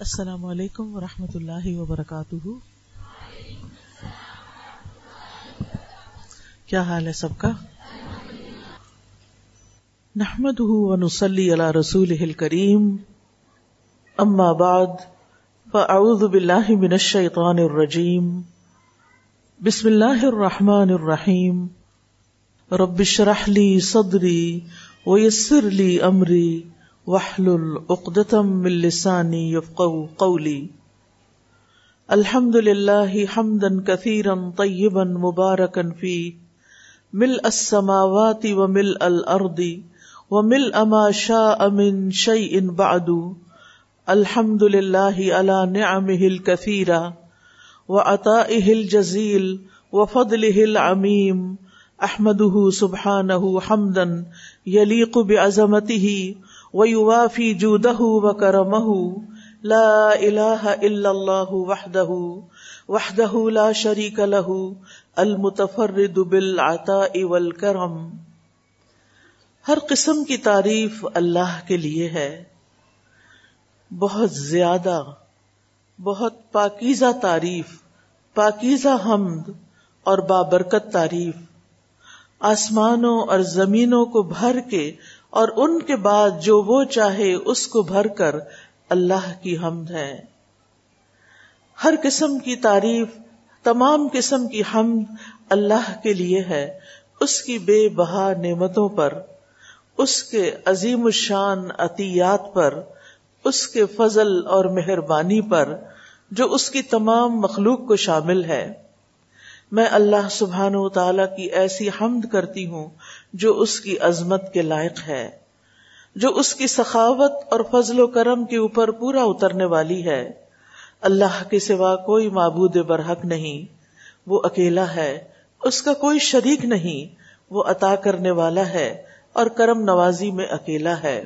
السلام علیکم ورحمۃ اللہ وبرکاتہ۔ کیا حال ہے سب کا؟ نحمد ونسلی علی رسول کریم اما بعد، فاعوذ باللہ من الشیطان الرجیم۔ بسم اللہ الرحمن الرحیم۔ رب اشرح لی صدری ویسر لی امری۔ وحلل عقدتم من لسانی يفقهوا قولی الحمد للہ حمدا كثيرا طیبا مبارکا فيه ملء السماوات وملء الارض وملء ما شاء من شيء بعد. الحمد لله على نعمه الكثيرة وعطائه الجزيل وفضله العميم. احمده سبحانه حمدا يليق بعظمته ويوافي جوده وكرمه لا اله الا الله وحده وحده لا شريك له المتفرد بالعطاء والکرم ہر قسم کی تعریف اللہ کے لیے ہے۔ بہت زیادہ، بہت پاکیزہ تعریف، پاکیزہ حمد اور بابرکت تعریف۔ آسمانوں اور زمینوں کو بھر کے اور ان کے بعد جو وہ چاہے اس کو بھر کر اللہ کی حمد ہے۔ ہر قسم کی تعریف، تمام قسم کی حمد اللہ کے لیے ہے۔ اس کی بے بہا نعمتوں پر، اس کے عظیم الشان عطیات پر، اس کے فضل اور مہربانی پر جو اس کی تمام مخلوق کو شامل ہے۔ میں اللہ سبحان و تعالی کی ایسی حمد کرتی ہوں جو اس کی عظمت کے لائق ہے، جو اس کی سخاوت اور فضل و کرم کے اوپر پورا اترنے والی ہے۔ اللہ کے سوا کوئی معبود برحق نہیں، وہ اکیلا ہے، اس کا کوئی شریک نہیں، وہ عطا کرنے والا ہے اور کرم نوازی میں اکیلا ہے۔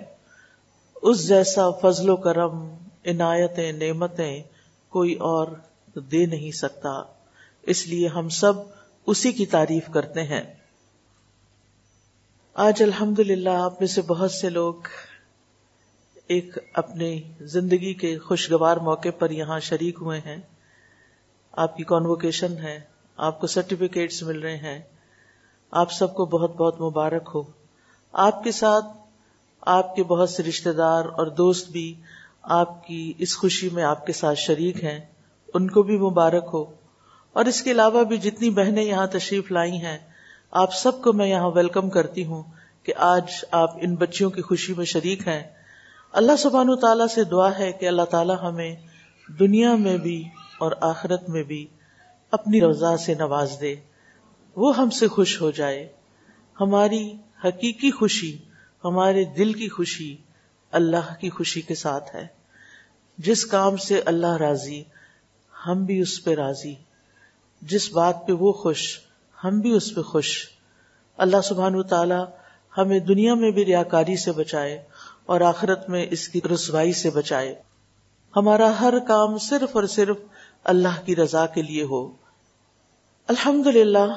اس جیسا فضل و کرم، عنایتیں، نعمتیں کوئی اور دے نہیں سکتا۔ اس لیے ہم سب اسی کی تعریف کرتے ہیں۔ آج الحمد للہ آپ میں سے بہت سے لوگ ایک اپنی زندگی کے خوشگوار موقع پر یہاں شریک ہوئے ہیں۔ آپ کی کانوکیشن ہے، آپ کو سرٹیفکیٹس مل رہے ہیں۔ آپ سب کو بہت بہت مبارک ہو۔ آپ کے ساتھ آپ کے بہت سے رشتے دار اور دوست بھی آپ کی اس خوشی میں آپ کے ساتھ شریک ہیں۔ ان کو بھی مبارک ہو۔ اور اس کے علاوہ بھی جتنی بہنیں یہاں تشریف لائی ہیں آپ سب کو میں یہاں ویلکم کرتی ہوں کہ آج آپ ان بچیوں کی خوشی میں شریک ہیں۔ اللہ سبحانہ تعالیٰ سے دعا ہے کہ اللہ تعالیٰ ہمیں دنیا میں بھی اور آخرت میں بھی اپنی رضا سے نواز دے۔ وہ ہم سے خوش ہو جائے۔ ہماری حقیقی خوشی، ہمارے دل کی خوشی اللہ کی خوشی کے ساتھ ہے۔ جس کام سے اللہ راضی، ہم بھی اس پہ راضی۔ جس بات پہ وہ خوش ہم بھی اس پہ خوش۔ اللہ سبحان تعالی ہمیں دنیا میں بھی ریاکاری سے بچائے اور آخرت میں اس کی رسوائی سے بچائے۔ ہمارا ہر کام صرف اور صرف اللہ کی رضا کے لیے ہو۔ الحمد للہ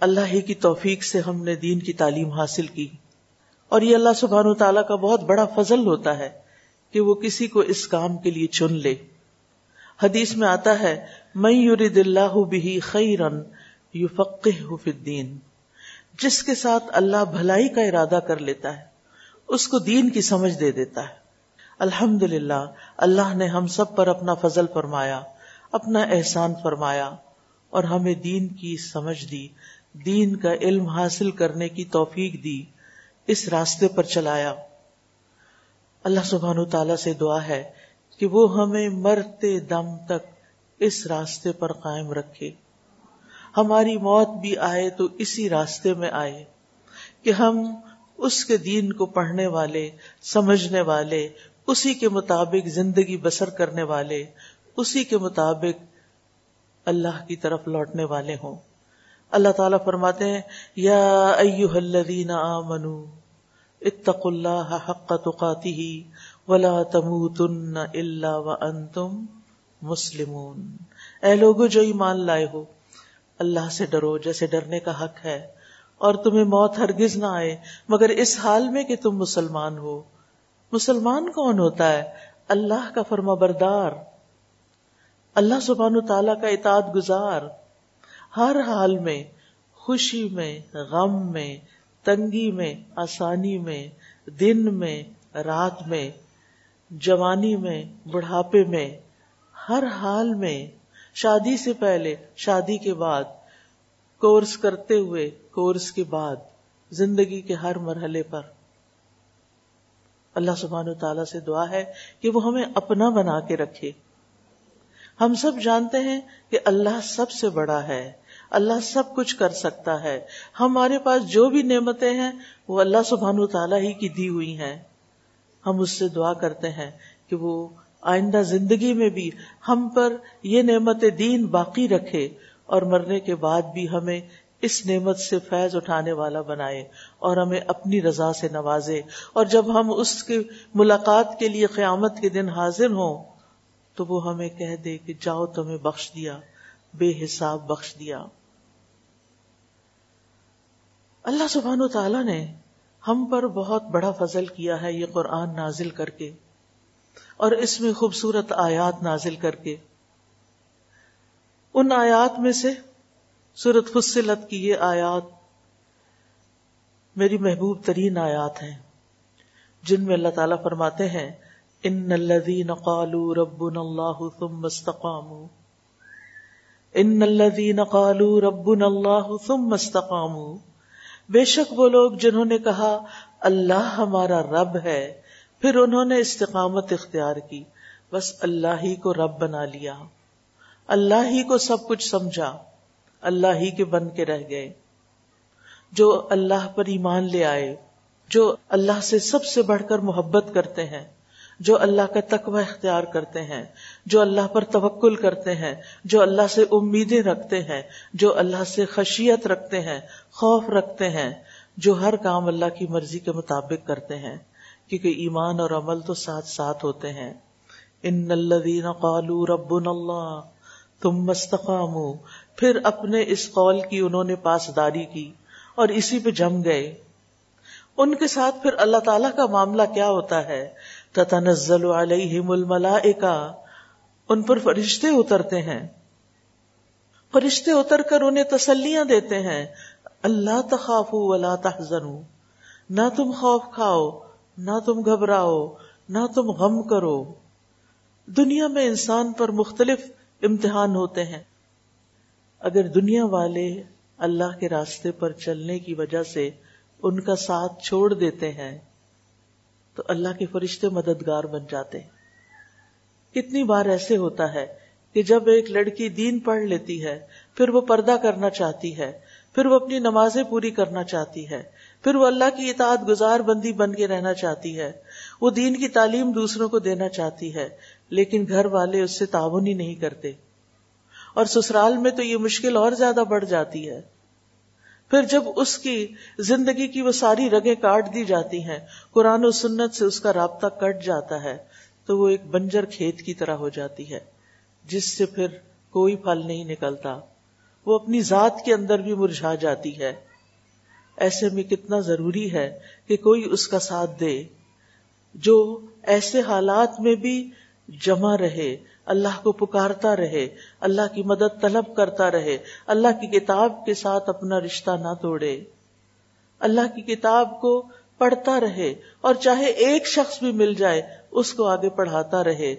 اللہ ہی کی توفیق سے ہم نے دین کی تعلیم حاصل کی۔ اور یہ اللہ سبحان تعالیٰ کا بہت بڑا فضل ہوتا ہے کہ وہ کسی کو اس کام کے لیے چن لے۔ حدیث میں آتا ہے میں یورد اللہ بھی خیرن یو الدین، جس کے ساتھ اللہ بھلائی کا ارادہ کر لیتا ہے، اس کو دین کی سمجھ دے دیتا ہے۔ الحمد للہ اللہ نے ہم سب پر اپنا فضل فرمایا، اپنا احسان فرمایا، اور ہمیں دین کی سمجھ دی، دین کا علم حاصل کرنے کی توفیق دی، اس راستے پر چلایا۔ اللہ سبحانہ تعالی سے دعا ہے کہ وہ ہمیں مرتے دم تک اس راستے پر قائم رکھے۔ ہماری موت بھی آئے تو اسی راستے میں آئے کہ ہم اس کے دین کو پڑھنے والے، سمجھنے والے، اسی کے مطابق زندگی بسر کرنے والے، اسی کے مطابق اللہ کی طرف لوٹنے والے ہوں۔ اللہ تعالیٰ فرماتے ہیں، یا ایوہ الذین آمنوا اتقوا اللہ حق تقاته ولا تموتن الا وانتم مسلمون۔ اے لوگو، جو ایمان لائے ہو اللہ سے ڈرو جیسے ڈرنے کا حق ہے اور تمہیں موت ہرگز نہ آئے، مگر اس حال میں کہ تم مسلمان ہو۔ مسلمان کون ہوتا ہے؟ اللہ کا فرما بردار۔ اللہ سبحان تعالی کا اطاعت گزار۔ ہر حال میں، خوشی میں، غم میں، تنگی میں، آسانی میں، دن میں، رات میں، جوانی میں، بڑھاپے میں، ہر حال میں شادی سے پہلے، شادی کے بعد، کورس کرتے ہوئے، کورس کے بعد، زندگی کے ہر مرحلے پر۔ اللہ سبحانہ تعالی سے دعا ہے کہ وہ ہمیں اپنا بنا کے رکھے۔ ہم سب جانتے ہیں کہ اللہ سب سے بڑا ہے۔ اللہ سب کچھ کر سکتا ہے۔ ہمارے پاس جو بھی نعمتیں ہیں، وہ اللہ سبحانہ تعالیٰ ہی کی دی ہوئی ہیں۔ ہم اس سے دعا کرتے ہیں کہ وہ آئندہ زندگی میں بھی ہم پر یہ نعمت دین باقی رکھے اور مرنے کے بعد بھی ہمیں اس نعمت سے فیض اٹھانے والا بنائے اور ہمیں اپنی رضا سے نوازے اور جب ہم اس کی ملاقات کے لیے قیامت کے دن حاضر ہوں تو وہ ہمیں کہہ دے کہ جاؤ تمہیں بخش دیا، بے حساب بخش دیا۔ اللہ سبحانہ و تعالی نے ہم پر بہت بڑا فضل کیا ہے یہ قرآن نازل کر کے۔ اور اس میں خوبصورت آیات نازل کر کے۔ ان آیات میں سے سورت فصلت کی یہ آیات میری محبوب ترین آیات ہیں، جن میں اللہ تعالیٰ فرماتے ہیں، ان الذين قالوا ربنا الله ثم استقاموا۔ ان الذين قالوا ربنا الله ثم استقاموا۔ بے شک وہ لوگ جنہوں نے کہا، اللہ ہمارا رب ہے پھر انہوں نے استقامت اختیار کی۔ بس اللہ ہی کو رب بنا لیا۔ اللہ ہی کو سب کچھ سمجھا۔ اللہ ہی کے بن کے رہ گئے۔ جو اللہ پر ایمان لے آئے، جو اللہ سے سب سے بڑھ کر محبت کرتے ہیں، جو اللہ کا تقوی اختیار کرتے ہیں، جو اللہ پر توکل کرتے ہیں، جو اللہ سے امیدیں رکھتے ہیں، جو اللہ سے خشیت رکھتے ہیں، خوف رکھتے ہیں، جو ہر کام اللہ کی مرضی کے مطابق کرتے ہیں۔ کیونکہ ایمان اور عمل تو ساتھ ساتھ ہوتے ہیں۔ ان الذین قالوا ربنا اللہ تم مستقام پھر اپنے اس قول کی انہوں نے پاسداری کی اور اسی پہ جم گئے۔ ان کے ساتھ پھر اللہ تعالی کا معاملہ کیا ہوتا ہے؟ تتنزل علیہم الملائکہ، ان پر فرشتے اترتے ہیں۔ فرشتے اتر کر انہیں تسلیاں دیتے ہیں۔ اللہ تخافو ولا تحزنو نہ تم خوف کھاؤ نہ تم گھبراؤ، نہ تم غم کرو۔ دنیا میں انسان پر مختلف امتحان ہوتے ہیں۔ اگر دنیا والے اللہ کے راستے پر چلنے کی وجہ سے ان کا ساتھ چھوڑ دیتے ہیں، تو اللہ کے فرشتے مددگار بن جاتے کتنی بار ایسے ہوتا ہے کہ جب ایک لڑکی دین پڑھ لیتی ہے، پھر وہ پردہ کرنا چاہتی ہے، پھر وہ اپنی نمازیں پوری کرنا چاہتی ہے پھر وہ اللہ کی اطاعت گزار بندی بن کے رہنا چاہتی ہے۔ وہ دین کی تعلیم دوسروں کو دینا چاہتی ہے، لیکن گھر والے اس سے تعاون ہی نہیں کرتے۔ اور سسرال میں تو یہ مشکل اور زیادہ بڑھ جاتی ہے۔ پھر جب اس کی زندگی کی وہ ساری رگیں کاٹ دی جاتی ہیں، قرآن و سنت سے اس کا رابطہ کٹ جاتا ہے، تو وہ ایک بنجر کھیت کی طرح ہو جاتی ہے، جس سے پھر کوئی پھل نہیں نکلتا۔ وہ اپنی ذات کے اندر بھی مرجھا جاتی ہے۔ ایسے میں کتنا ضروری ہے کہ کوئی اس کا ساتھ دے جو ایسے حالات میں بھی جمع رہے، اللہ کو پکارتا رہے، اللہ کی مدد طلب کرتا رہے، اللہ کی کتاب کے ساتھ اپنا رشتہ نہ توڑے۔ اللہ کی کتاب کو پڑھتا رہے اور چاہے ایک شخص بھی مل جائے، اس کو آگے پڑھاتا رہے۔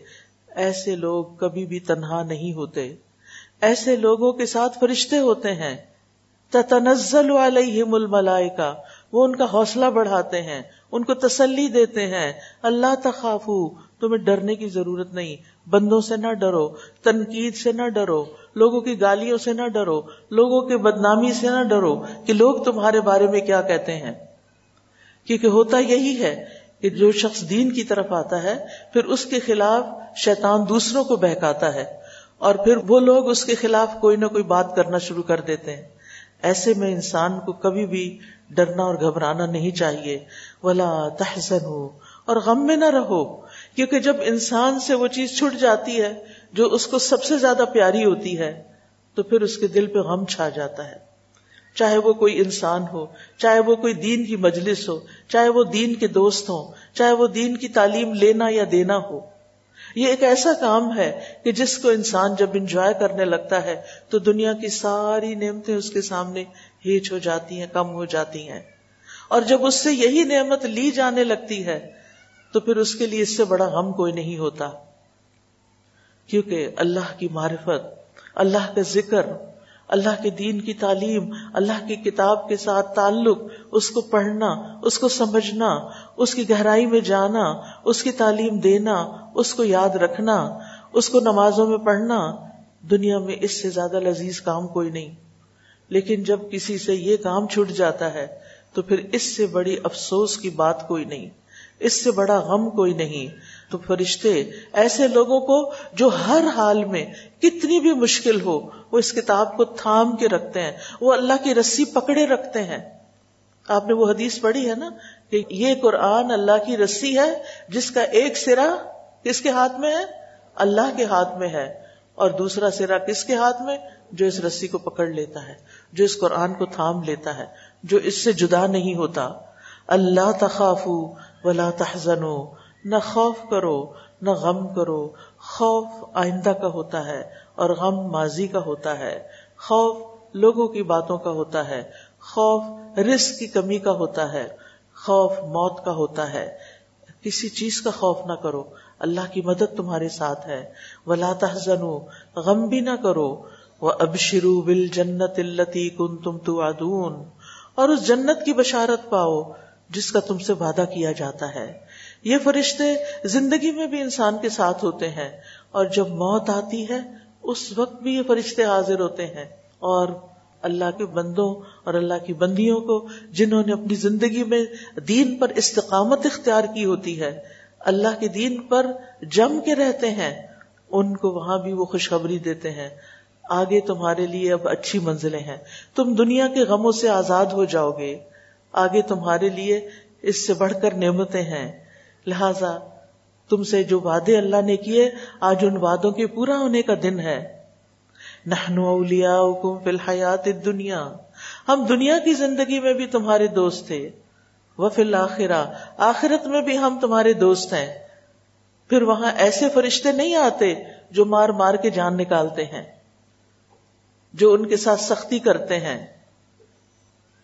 ایسے لوگ کبھی بھی تنہا نہیں ہوتے۔ ایسے لوگوں کے ساتھ فرشتے ہوتے ہیں۔ تنزل علیہم الملائکہ، وہ ان کا حوصلہ بڑھاتے ہیں، ان کو تسلی دیتے ہیں۔ اللہ تخافو، تمہیں ڈرنے کی ضرورت نہیں، بندوں سے نہ ڈرو، تنقید سے نہ ڈرو، لوگوں کی گالیوں سے نہ ڈرو، لوگوں کے بدنامی سے نہ ڈرو کہ لوگ تمہارے بارے میں کیا کہتے ہیں۔ کیونکہ ہوتا یہی ہے کہ جو شخص دین کی طرف آتا ہے، پھر اس کے خلاف شیطان دوسروں کو بہکاتا ہے اور پھر وہ لوگ اس کے خلاف کوئی نہ کوئی بات کرنا شروع کر دیتے ہیں۔ ایسے میں انسان کو کبھی بھی ڈرنا اور گھبرانا نہیں چاہیے۔ ولا تحزن ہو اور غم میں نہ رہو، کیونکہ جب انسان سے وہ چیز چھٹ جاتی ہے جو اس کو سب سے زیادہ پیاری ہوتی ہے، تو پھر اس کے دل پہ غم چھا جاتا ہے۔ چاہے وہ کوئی انسان ہو، چاہے وہ کوئی دین کی مجلس ہو، چاہے وہ دین کے دوست ہو چاہے وہ دین کی تعلیم لینا یا دینا ہو یہ ایک ایسا کام ہے کہ جس کو انسان جب انجوائے کرنے لگتا ہے، تو دنیا کی ساری نعمتیں اس کے سامنے ہیچ ہو جاتی ہیں، کم ہو جاتی ہیں۔ اور جب اس سے یہی نعمت لی جانے لگتی ہے، تو پھر اس کے لیے اس سے بڑا غم کوئی نہیں ہوتا۔ کیونکہ اللہ کی معرفت، اللہ کا ذکر اللہ کے دین کی تعلیم، اللہ کی کتاب کے ساتھ تعلق، اس کو پڑھنا، اس کو سمجھنا، اس کی گہرائی میں جانا، اس کی تعلیم دینا، اس کو یاد رکھنا، اس کو نمازوں میں پڑھنا، دنیا میں اس سے زیادہ لذیذ کام کوئی نہیں۔ لیکن جب کسی سے یہ کام چھوٹ جاتا ہے، تو پھر اس سے بڑی افسوس کی بات کوئی نہیں۔ اس سے بڑا غم کوئی نہیں۔ تو فرشتے ایسے لوگوں کو جو ہر حال میں کتنی بھی مشکل ہو، وہ اس کتاب کو تھام کے رکھتے ہیں، وہ اللہ کی رسی پکڑے رکھتے ہیں۔ آپ نے وہ حدیث پڑھی ہے نا کہ یہ قرآن اللہ کی رسی ہے، جس کا ایک سرا کس کے ہاتھ میں ہے؟ اللہ کے ہاتھ میں ہے۔ اور دوسرا سرا کس کے ہاتھ میں؟ جو اس رسی کو پکڑ لیتا ہے، جو اس قرآن کو تھام لیتا ہے، جو اس سے جدا نہیں ہوتا۔ اللہ تخافو ولا تحزنو۔ نہ خوف کرو، نہ غم کرو۔ خوف آئندہ کا ہوتا ہے اور غم ماضی کا ہوتا ہے۔ خوف لوگوں کی باتوں کا ہوتا ہے۔ خوف رزق کی کمی کا ہوتا ہے۔ خوف موت کا ہوتا ہے۔ کسی چیز کا خوف نہ کرو۔ اللہ کی مدد تمہارے ساتھ ہے۔ ولا تحزنو غم بھی نہ کرو۔ وہ اب شروع بل جنت التی کن تم تو اور اس جنت کی بشارت پاؤ جس کا تم سے وعدہ کیا جاتا ہے۔ یہ فرشتے زندگی میں بھی انسان کے ساتھ ہوتے ہیں اور جب موت آتی ہے، اس وقت بھی یہ فرشتے حاضر ہوتے ہیں اور اللہ کے بندوں اور اللہ کی بندیوں کو جنہوں نے اپنی زندگی میں دین پر استقامت اختیار کی ہوتی ہے، اللہ کے دین پر جم کے رہتے ہیں، ان کو وہاں بھی وہ خوشخبری دیتے ہیں۔ آگے تمہارے لیے اب اچھی منزلیں ہیں۔ تم دنیا کے غموں سے آزاد ہو جاؤ گے۔ آگے تمہارے لیے اس سے بڑھ کر نعمتیں ہیں۔ لہذا تم سے جو وعدے اللہ نے کیے، آج ان وعدوں کے پورا ہونے کا دن ہے۔ فی الحیات دنیا ہم دنیا کی زندگی میں بھی تمہارے دوست تھے۔ وہ فی الآخرہ آخرت میں بھی ہم تمہارے دوست ہیں۔ پھر وہاں ایسے فرشتے نہیں آتے جو مار مار کے جان نکالتے ہیں، جو ان کے ساتھ سختی کرتے ہیں۔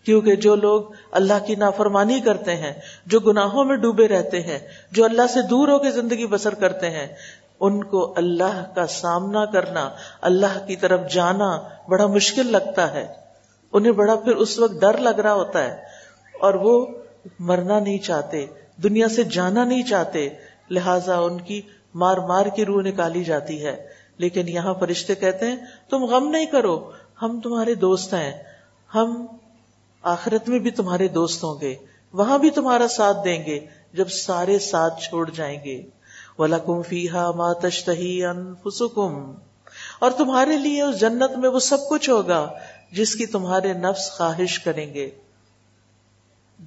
کیونکہ جو لوگ اللہ کی نافرمانی کرتے ہیں، جو گناہوں میں ڈوبے رہتے ہیں، جو اللہ سے دور ہو کے زندگی بسر کرتے ہیں، ان کو اللہ کا سامنا کرنا، اللہ کی طرف جانا بڑا مشکل لگتا ہے۔ انہیں بڑا پھر اس وقت ڈر لگ رہا ہوتا ہے۔ اور وہ مرنا نہیں چاہتے، دنیا سے جانا نہیں چاہتے، لہذا ان کی مار مار کی روح نکالی جاتی ہے۔ لیکن یہاں فرشتے کہتے ہیں، تم غم نہیں کرو، ہم تمہارے دوست ہیں، ہم آخرت میں بھی تمہارے دوست ہوں گے، وہاں بھی تمہارا ساتھ دیں گے، جب سارے ساتھ چھوڑ جائیں گے۔ وَلَكُمْ فِيهَا مَا تَشْتَهِي أَنفُسُكُمْ۔ اور تمہارے لیے اس جنت میں وہ سب کچھ ہوگا جس کی تمہارے نفس خواہش کریں گے۔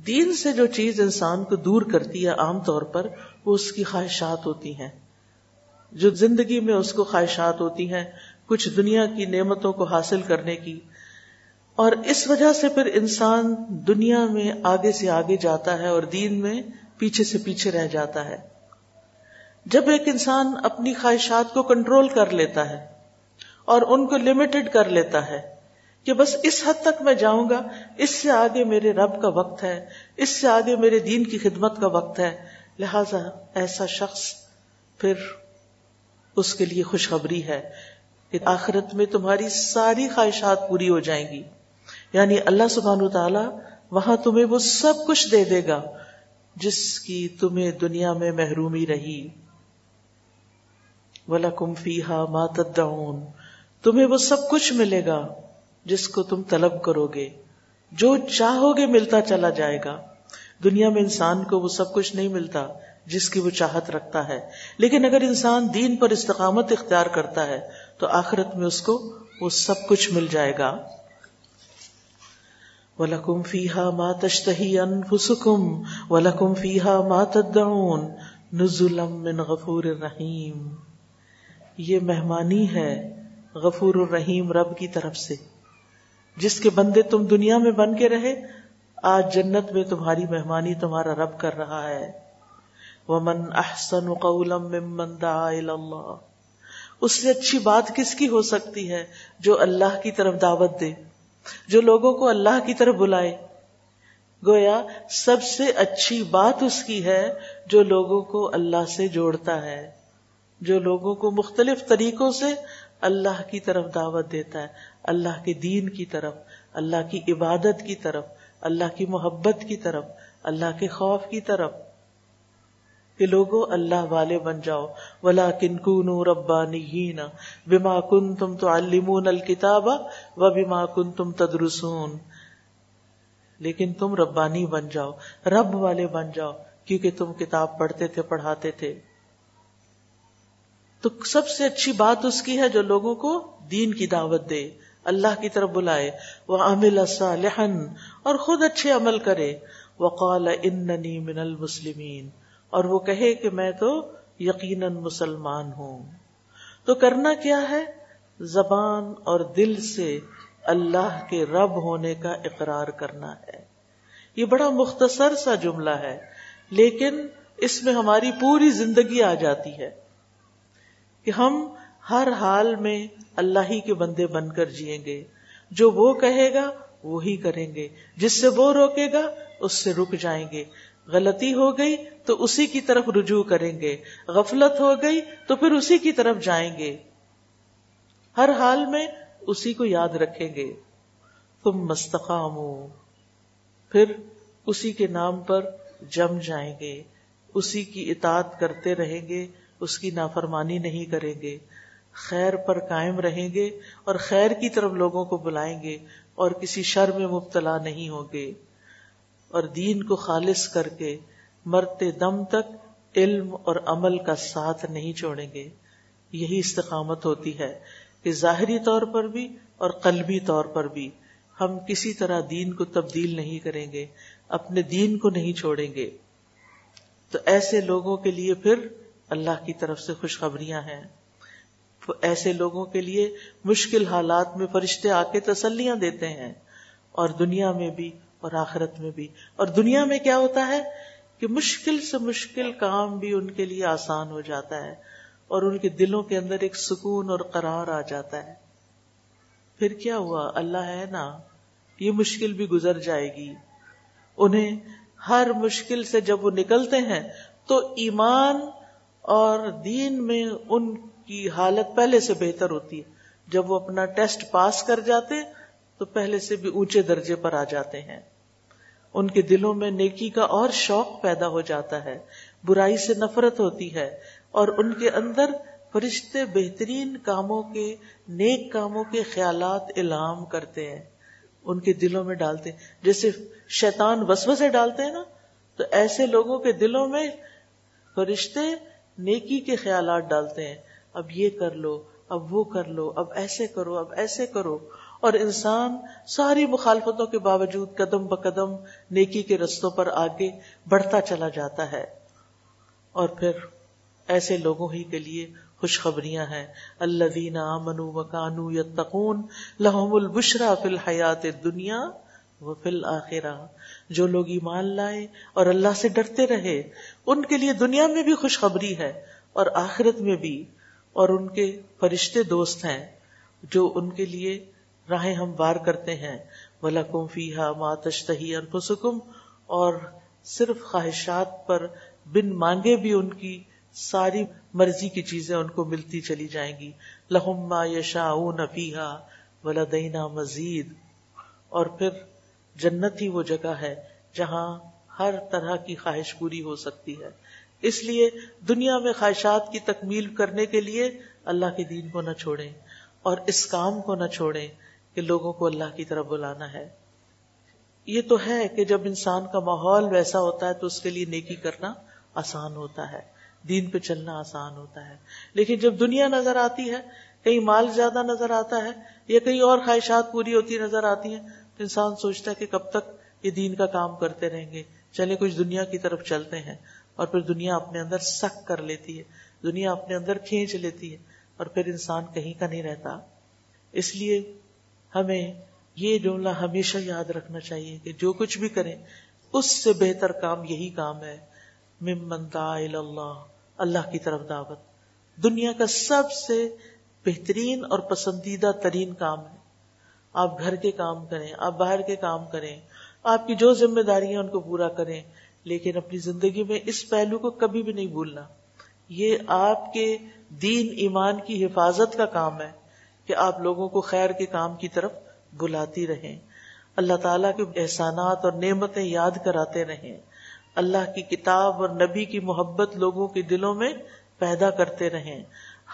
دین سے جو چیز انسان کو دور کرتی ہے عام طور پر، وہ اس کی خواہشات ہوتی ہیں۔ جو زندگی میں اس کو خواہشات ہوتی ہیں، کچھ دنیا کی نعمتوں کو حاصل کرنے کی اور اس وجہ سے پھر انسان دنیا میں آگے سے آگے جاتا ہے اور دین میں پیچھے سے پیچھے رہ جاتا ہے۔ جب ایک انسان اپنی خواہشات کو کنٹرول کر لیتا ہے اور ان کو لمیٹڈ کر لیتا ہے کہ بس اس حد تک میں جاؤں گا، اس سے آگے میرے رب کا وقت ہے، اس سے آگے میرے دین کی خدمت کا وقت ہے، لہذا ایسا شخص پھر اس کے لیے خوشخبری ہے۔ کہ آخرت میں تمہاری ساری خواہشات پوری ہو جائیں گی۔ یعنی اللہ سبحان تعالی وہاں تمہیں وہ سب کچھ دے دے گا جس کی تمہیں دنیا میں محرومی رہی۔ وَلَكُمْ فِيهَا مَا تَدَّعُونَ۔ تمہیں وہ سب کچھ ملے گا جس کو تم طلب کرو گے۔ جو چاہو گے ملتا چلا جائے گا۔ دنیا میں انسان کو وہ سب کچھ نہیں ملتا جس کی وہ چاہت رکھتا ہے۔ لیکن اگر انسان دین پر استقامت اختیار کرتا ہے تو آخرت میں اس کو وہ سب کچھ مل جائے گا۔ وَلَكُمْ فِيهَا مَا تَشْتَهِي أَنفُسُكُمْ وَلَكُمْ فِيهَا مَا تَدَّعُونَ نُزُلًا مِّن غَفُورٍ رَحِيمٍ یہ مہمانی ہے غفور الرحیم رب کی طرف سے۔ جس کے بندے تم دنیا میں بن کے رہے، آج جنت میں تمہاری مہمانی تمہارا رب کر رہا ہے۔ ومن احسن قولا ممن دعا اللہ اس سے اچھی بات کس کی ہو سکتی ہے جو اللہ کی طرف دعوت دے؟ جو لوگوں کو اللہ کی طرف بلائے۔ گویا سب سے اچھی بات اس کی ہے جو لوگوں کو اللہ سے جوڑتا ہے، جو لوگوں کو مختلف طریقوں سے اللہ کی طرف دعوت دیتا ہے۔ اللہ کے دین کی طرف، اللہ کی عبادت کی طرف، اللہ کی محبت کی طرف، اللہ کے خوف کی طرف۔ کہ لوگوں اللہ والے بن جاؤ۔ ولا کن کن ربانی بما کن تم تو المون الکتاب و بما کن تم تدرسون۔ لیکن تم ربانی بن جاؤ، رب والے بن جاؤ، کیونکہ تم کتاب پڑھتے تھے، پڑھاتے تھے۔ تو سب سے اچھی بات اس کی ہے جو لوگوں کو دین کی دعوت دے، اللہ کی طرف بلائے۔ وہ عامل صالحن اور خود اچھے عمل کرے۔ وقال اننی من المسلمین اور وہ کہے کہ میں تو یقیناً مسلمان ہوں۔ تو کرنا کیا ہے؟ زبان اور دل سے اللہ کے رب ہونے کا اقرار کرنا ہے۔ یہ بڑا مختصر سا جملہ ہے، لیکن اس میں ہماری پوری زندگی آ جاتی ہے کہ ہم ہر حال میں اللہ ہی کے بندے بن کر جیئیں گے۔ جو وہ کہے گا، وہی کریں گے۔ جس سے وہ روکے گا، اس سے رک جائیں گے۔ غلطی ہو گئی تو اسی کی طرف رجوع کریں گے۔ غفلت ہو گئی تو پھر اسی کی طرف جائیں گے۔ ہر حال میں اسی کو یاد رکھیں گے۔ تم مستقام پھر اسی کے نام پر جم جائیں گے۔ اسی کی اطاعت کرتے رہیں گے۔ اس کی نافرمانی نہیں کریں گے۔ خیر پر قائم رہیں گے اور خیر کی طرف لوگوں کو بلائیں گے اور کسی شر میں مبتلا نہیں ہوں گے۔ اور دین کو خالص کر کے مرتے دم تک علم اور عمل کا ساتھ نہیں چھوڑیں گے۔ یہی استقامت ہوتی ہے کہ ظاہری طور پر بھی اور قلبی طور پر بھی ہم کسی طرح دین کو تبدیل نہیں کریں گے، اپنے دین کو نہیں چھوڑیں گے۔ تو ایسے لوگوں کے لیے پھر اللہ کی طرف سے خوشخبریاں ہیں۔ ایسے لوگوں کے لیے مشکل حالات میں فرشتے آ کے تسلیاں دیتے ہیں اور دنیا میں بھی اور آخرت میں بھی۔ اور دنیا میں کیا ہوتا ہے کہ مشکل سے مشکل کام بھی ان کے لیے آسان ہو جاتا ہے اور ان کے دلوں کے اندر ایک سکون اور قرار آ جاتا ہے۔ پھر کیا ہوا؟ اللہ ہے نا، یہ مشکل بھی گزر جائے گی۔ انہیں ہر مشکل سے جب وہ نکلتے ہیں تو ایمان اور دین میں ان کی حالت پہلے سے بہتر ہوتی ہے۔ جب وہ اپنا ٹیسٹ پاس کر جاتے تو پہلے سے بھی اونچے درجے پر آ جاتے ہیں۔ ان کے دلوں میں نیکی کا اور شوق پیدا ہو جاتا ہے۔ برائی سے نفرت ہوتی ہے اور ان کے اندر فرشتے بہترین کاموں کے، نیک کاموں کے خیالات الہام کرتے ہیں۔ ان کے دلوں میں ڈالتے ہیں جیسے شیطان وسو سے ڈالتے ہیں نا، تو ایسے لوگوں کے دلوں میں فرشتے نیکی کے خیالات ڈالتے ہیں۔ اب یہ کر لو، اب وہ کر لو، اب ایسے کرو، اب ایسے کرو۔ اور انسان ساری مخالفتوں کے باوجود قدم بقدم نیکی کے رستوں پر آگے بڑھتا چلا جاتا ہے۔ اور پھر ایسے لوگوں ہی کے لیے خوشخبریاں ہیں۔ اللہ دینا منو مکانو یا تقون البشرا فی الحیات دنیا وہ فل آخرا جو لوگ ایمان لائے اور اللہ سے ڈرتے رہے، ان کے لیے دنیا میں بھی خوشخبری ہے اور آخرت میں بھی۔ اور ان کے فرشتے دوست ہیں جو ان کے لیے راہیں ہم وار کرتے ہیں۔ ولاکم فی ہا ماتشتہی انفسکم اور صرف خواہشات پر بن مانگے بھی ان کی ساری مرضی کی چیزیں ان کو ملتی چلی جائیں گی۔ لہم ما یشا فیہا ولدینا مزید اور پھر جنت ہی وہ جگہ ہے جہاں ہر طرح کی خواہش پوری ہو سکتی ہے۔ اس لیے دنیا میں خواہشات کی تکمیل کرنے کے لیے اللہ کے دین کو نہ چھوڑیں اور اس کام کو نہ چھوڑیں۔ کہ لوگوں کو اللہ کی طرف بلانا ہے۔ یہ تو ہے کہ جب انسان کا ماحول ویسا ہوتا ہے تو اس کے لیے نیکی کرنا آسان ہوتا ہے، دین پہ چلنا آسان ہوتا ہے۔ لیکن جب دنیا نظر آتی ہے، کہیں مال زیادہ نظر آتا ہے یا کہیں اور خواہشات پوری ہوتی نظر آتی ہیں، تو انسان سوچتا ہے کہ کب تک یہ دین کا کام کرتے رہیں گے۔ چلے کچھ دنیا کی طرف چلتے ہیں اور پھر دنیا اپنے اندر سک کر لیتی ہے، دنیا اپنے اندر کھینچ لیتی ہے اور پھر انسان کہیں کا نہیں رہتا۔ اس لیے ہمیں یہ جملہ ہمیشہ یاد رکھنا چاہیے کہ جو کچھ بھی کریں، اس سے بہتر کام یہی کام ہے۔ ممن دعا اللہ اللہ کی طرف دعوت۔ دنیا کا سب سے بہترین اور پسندیدہ ترین کام ہے۔ آپ گھر کے کام کریں، آپ باہر کے کام کریں، آپ کی جو ذمہ داری ان کو پورا کریں، لیکن اپنی زندگی میں اس پہلو کو کبھی بھی نہیں بھولنا۔ یہ آپ کے دین ایمان کی حفاظت کا کام ہے۔ کہ آپ لوگوں کو خیر کے کام کی طرف بلاتی رہیں۔ اللہ تعالیٰ کے احسانات اور نعمتیں یاد کراتے رہیں۔ اللہ کی کتاب اور نبی کی محبت لوگوں کے دلوں میں پیدا کرتے رہیں۔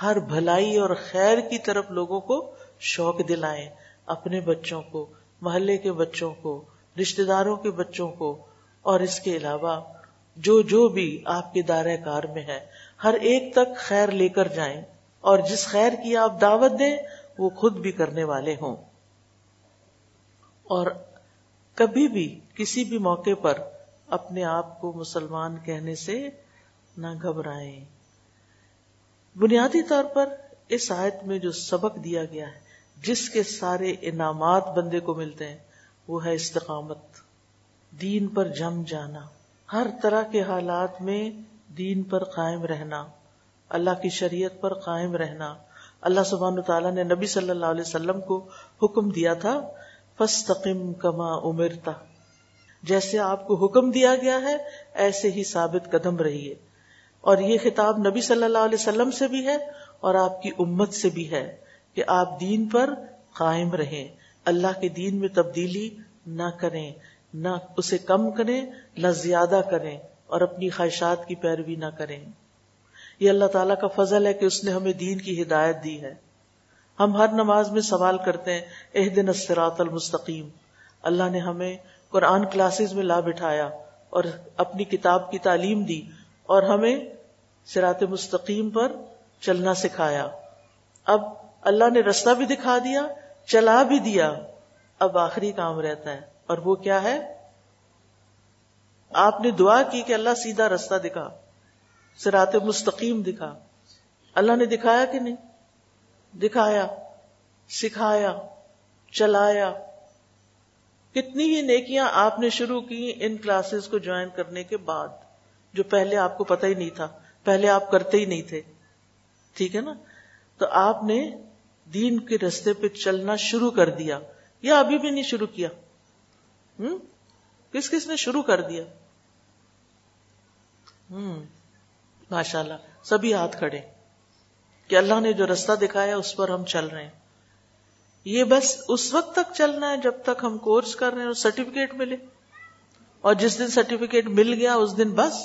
ہر بھلائی اور خیر کی طرف لوگوں کو شوق دلائیں۔ اپنے بچوں کو، محلے کے بچوں کو رشتے داروں کے بچوں کو۔ اور اس کے علاوہ، جو جو بھی آپ کے دائرہ کار میں ہے، ہر ایک تک خیر لے کر جائیں۔ اور جس خیر کی آپ دعوت دیں وہ خود بھی کرنے والے ہوں۔ اور کبھی بھی کسی بھی موقع پر اپنے آپ کو مسلمان کہنے سے نہ گھبرائیں۔ بنیادی طور پر اس آیت میں جو سبق دیا گیا ہے، جس کے سارے انعامات بندے کو ملتے ہیں، وہ ہے استقامت۔ دین پر جم جانا۔ ہر طرح کے حالات میں دین پر قائم رہنا۔ اللہ کی شریعت پر قائم رہنا۔ اللہ سبحانہ تعالیٰ نے نبی صلی اللہ علیہ وسلم کو حکم دیا تھا فستقم کما امرتا۔ جیسے آپ کو حکم دیا گیا ہے، ایسے ہی ثابت قدم رہیے۔ اور یہ خطاب نبی صلی اللہ علیہ وسلم سے بھی ہے اور آپ کی امت سے بھی ہے کہ آپ دین پر قائم رہیں۔ اللہ کے دین میں تبدیلی نہ کریں، نہ اسے کم کریں، نہ زیادہ کریں اور اپنی خواہشات کی پیروی نہ کریں۔ یہ اللہ تعالیٰ کا فضل ہے کہ اس نے ہمیں دین کی ہدایت دی ہے۔ ہم ہر نماز میں سوال کرتے ہیں اح دن اسرات المستقیم۔ اللہ نے ہمیں قرآن کلاسز میں لا بٹھایا اور اپنی کتاب کی تعلیم دی اور ہمیں سرات مستقیم پر چلنا سکھایا۔ اب اللہ نے رستہ بھی دکھا دیا، چلا بھی دیا۔ اب آخری کام رہتا ہے اور وہ کیا ہے؟ آپ نے دعا کی کہ اللہ سیدھا رستہ دکھا۔ سرات مستقیم دکھا۔ اللہ نے دکھایا کہ نہیں؟ دکھایا، سکھایا، چلایا۔ کتنی ہی نیکیاں آپ نے شروع کی ان کلاسز کو جوائن کرنے کے بعد، جو پہلے آپ کو پتہ ہی نہیں تھا، پہلے آپ کرتے ہی نہیں تھے۔ ٹھیک ہے نا؟ تو آپ نے دین کے رستے پہ چلنا شروع کر دیا، یا ابھی بھی نہیں شروع کیا؟ ہوں کس کس نے شروع کر دیا؟ ہوں ماشاء اللہ سبھی ہاتھ کھڑے۔ کہ اللہ نے جو رستہ دکھایا، اس پر ہم چل رہے ہیں۔ یہ بس اس وقت تک چلنا ہے جب تک ہم کورس کر رہے ہیں اور سرٹیفکیٹ ملے۔ اور جس دن سرٹیفکیٹ مل گیا، اس دن بس۔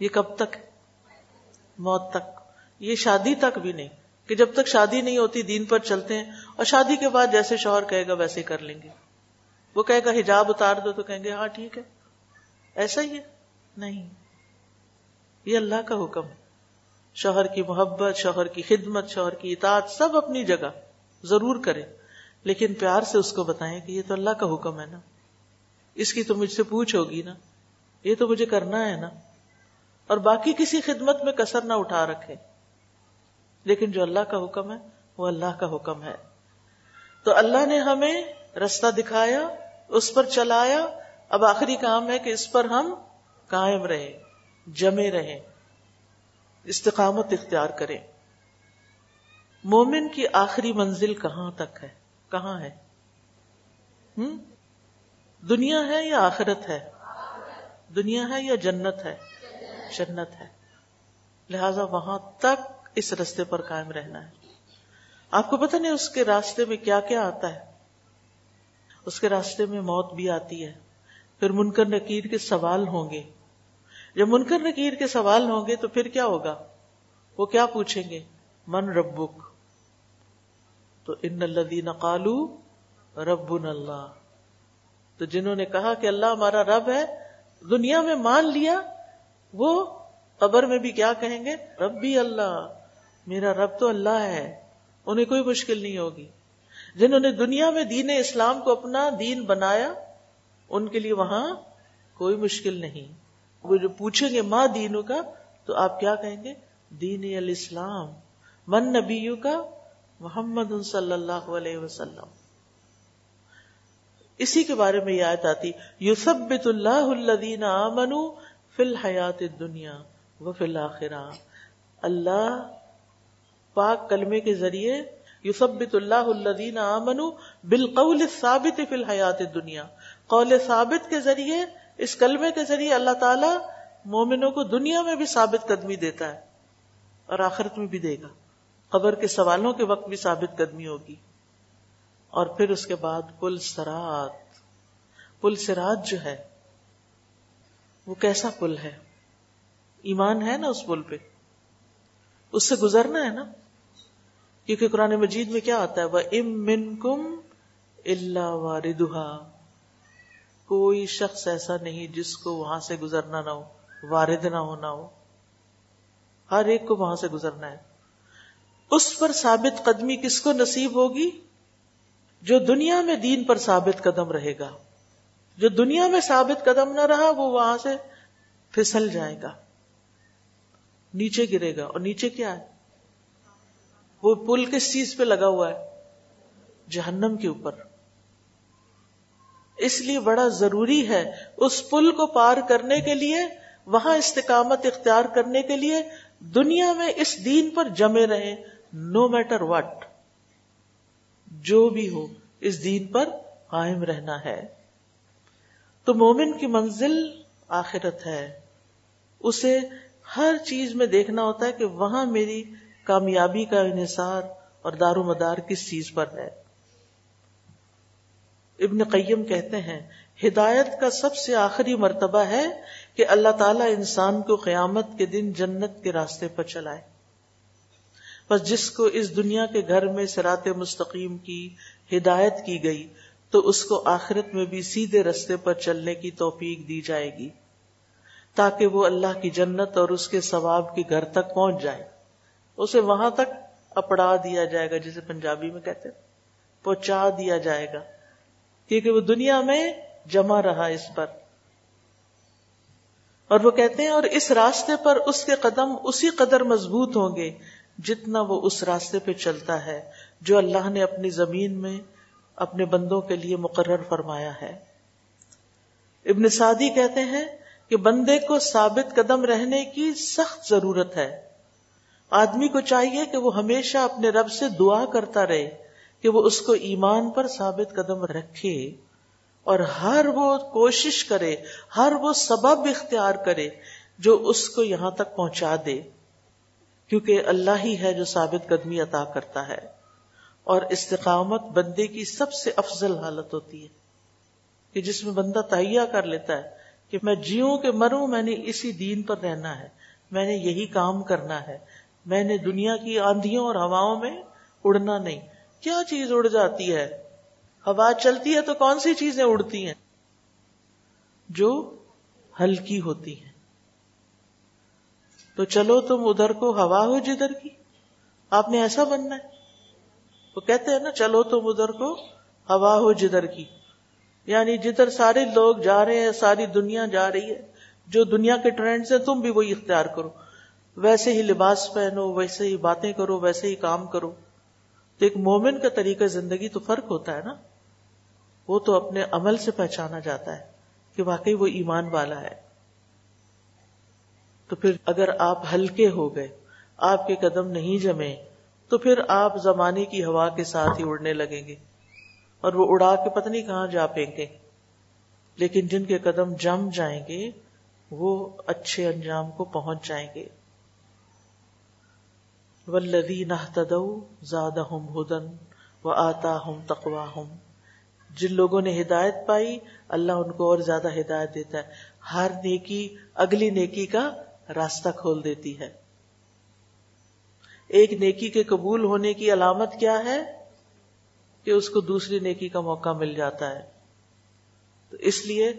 یہ کب تک؟ موت تک۔ یہ شادی تک بھی نہیں۔ کہ جب تک شادی نہیں ہوتی، دین پر چلتے ہیں۔ اور شادی کے بعد جیسے شوہر کہے گا، ویسے کر لیں گے۔ وہ کہے گا، حجاب اتار دو تو کہیں گے ہاں ٹھیک ہے۔ ایسا ہی ہے۔ نہیں۔ یہ اللہ کا حکم ہے۔ شوہر کی محبت، شوہر کی خدمت، شوہر کی اطاعت سب اپنی جگہ ضرور کرے لیکن پیار سے اس کو بتائیں کہ یہ تو اللہ کا حکم ہے نا۔ اس کی تو مجھ سے پوچھ ہوگی نا۔ یہ تو مجھے کرنا ہے نا۔ اور باقی کسی خدمت میں کسر نہ اٹھا رکھے۔ لیکن جو اللہ کا حکم ہے، وہ اللہ کا حکم ہے۔ تو اللہ نے ہمیں رستہ دکھایا، اس پر چلایا۔ اب آخری کام ہے کہ اس پر ہم قائم رہیں۔ جمے رہیں، استقامت اختیار کریں۔ مومن کی آخری منزل کہاں تک ہے؟ کہاں ہے؟ ہم؟ دنیا ہے یا آخرت ہے؟ دنیا ہے یا جنت ہے؟ جنت ہے۔ لہذا وہاں تک اس رستے پر قائم رہنا ہے۔ آپ کو پتہ نہیں اس کے راستے میں کیا کیا آتا ہے؟ اس کے راستے میں موت بھی آتی ہے۔ پھر منکر نکیر کے سوال ہوں گے۔ جب منکر نکیر کے سوال ہوں گے تو پھر کیا ہوگا؟ وہ کیا پوچھیں گے؟ من ربک؟ تو ان الذین قالو رب اللہ۔ تو جنہوں نے کہا کہ اللہ ہمارا رب ہے، دنیا میں مان لیا، وہ قبر میں بھی کیا کہیں گے؟ رب بھی اللہ۔ میرا رب تو اللہ ہے، انہیں کوئی مشکل نہیں ہوگی۔ جنہوں نے دنیا میں دین اسلام کو اپنا دین بنایا، ان کے لیے وہاں کوئی مشکل نہیں۔ وہ جو پوچھیں گے ماں دینوں کا، تو آپ کیا کہیں گے؟ دین الاسلام، من نبیو کا محمد صلی اللہ علیہ وسلم۔ اسی کے بارے میں یہ آیت آتی یوسبت اللہ الدین آمنو فی الحیات دنیا و فی اللہ پاک کلمے کے ذریعے یوسبت اللہ الدین آمنو بالقول ثابت فی الحیات دنیا قول ثابت کے ذریعے اس کلمے کے ذریعے اللہ تعالی مومنوں کو دنیا میں بھی ثابت قدمی دیتا ہے اور آخرت میں بھی دے گا۔ قبر کے سوالوں کے وقت بھی ثابت قدمی ہوگی۔ اور پھر اس کے بعد پل سرات۔ پل سرات جو ہے، وہ کیسا پل ہے؟ ایمان ہے نا اس پل پہ؟ اس سے گزرنا ہے نا؟ کیونکہ قرآن مجید میں کیا آتا ہے؟ وہ ام من کم اللہ واردہ کوئی شخص ایسا نہیں جس کو وہاں سے گزرنا نہ ہو، وارد نہ ہونا ہو۔ ہر ایک کو وہاں سے گزرنا ہے۔ اس پر ثابت قدمی کس کو نصیب ہوگی؟ جو دنیا میں دین پر ثابت قدم رہے گا۔ جو دنیا میں ثابت قدم نہ رہا، وہ وہاں سے پھسل جائے گا۔ نیچے گرے گا۔ اور نیچے کیا ہے؟ وہ پل کس چیز پہ لگا ہوا ہے؟ جہنم کے اوپر۔ اس لیے بڑا ضروری ہے اس پل کو پار کرنے کے لیے، وہاں استقامت اختیار کرنے کے لیے دنیا میں اس دین پر جمے رہے نو میٹر وٹ جو بھی ہو، اس دین پر قائم رہنا ہے۔ تو مومن کی منزل آخرت ہے۔ اسے ہر چیز میں دیکھنا ہوتا ہے کہ وہاں میری کامیابی کا انحصار اور دار و مدار کس چیز پر ہے۔ ابن قیم کہتے ہیں، ہدایت کا سب سے آخری مرتبہ ہے کہ اللہ تعالیٰ انسان کو قیامت کے دن جنت کے راستے پر چلائے۔ بس جس کو اس دنیا کے گھر میں سرات مستقیم کی ہدایت کی گئی، تو اس کو آخرت میں بھی سیدھے رستے پر چلنے کی توفیق دی جائے گی، تاکہ وہ اللہ کی جنت اور اس کے ثواب کے گھر تک پہنچ جائے۔ اسے وہاں تک اپڑا دیا جائے گا، جسے پنجابی میں کہتے پہنچا دیا جائے گا۔ کیونکہ وہ دنیا میں جمع رہا اس پر۔ اور وہ کہتے ہیں اور اس راستے پر اس کے قدم اسی قدر مضبوط ہوں گے جتنا وہ اس راستے پہ چلتا ہے جو اللہ نے اپنی زمین میں اپنے بندوں کے لیے مقرر فرمایا ہے۔ ابن سعدی کہتے ہیں کہ بندے کو ثابت قدم رہنے کی سخت ضرورت ہے۔ آدمی کو چاہیے کہ وہ ہمیشہ اپنے رب سے دعا کرتا رہے۔ کہ وہ اس کو ایمان پر ثابت قدم رکھے اور ہر وہ کوشش کرے، ہر وہ سبب اختیار کرے جو اس کو یہاں تک پہنچا دے، کیونکہ اللہ ہی ہے جو ثابت قدمی عطا کرتا ہے اور استقامت بندے کی سب سے افضل حالت ہوتی ہے کہ جس میں بندہ تہیا کر لیتا ہے کہ میں جیوں کہ مروں، میں نے اسی دین پر رہنا ہے، میں نے یہی کام کرنا ہے، میں نے دنیا کی آندھیوں اور ہواؤں میں اڑنا نہیں۔ کیا چیز اڑ جاتی ہے؟ ہوا چلتی ہے تو کون سی چیزیں اڑتی ہیں؟ جو ہلکی ہوتی ہیں۔ تو چلو تم ادھر کو ہوا ہو جدھر کی۔ آپ نے ایسا بننا ہے۔ وہ کہتے ہیں نا، چلو تم ادھر کو ہوا ہو جدھر کی۔ یعنی جدھر سارے لوگ جا رہے ہیں، ساری دنیا جا رہی ہے، جو دنیا کے ٹرینڈ سے تم بھی وہی اختیار کرو۔ ویسے ہی لباس پہنو، ویسے ہی باتیں کرو، ویسے ہی کام کرو۔ تو ایک مومن کا طریقہ زندگی تو فرق ہوتا ہے نا؟ وہ تو اپنے عمل سے پہچانا جاتا ہے کہ واقعی وہ ایمان والا ہے۔ تو پھر اگر آپ ہلکے ہو گئے، آپ کے قدم نہیں جمے، تو پھر آپ زمانے کی ہوا کے ساتھ ہی اڑنے لگیں گے۔ اور وہ اڑا کے پتہ نہیں کہاں جا پینگے لیکن جن کے قدم جم جائیں گے، وہ اچھے انجام کو پہنچ جائیں گے۔ ولدین زیادہ ہم ہدن و آتا ہم جن لوگوں نے ہدایت پائی، اللہ ان کو اور زیادہ ہدایت دیتا ہے۔ ہر نیکی اگلی نیکی کا راستہ کھول دیتی ہے۔ ایک نیکی کے قبول ہونے کی علامت کیا ہے؟ کہ اس کو دوسری نیکی کا موقع مل جاتا ہے۔ تو اس لیے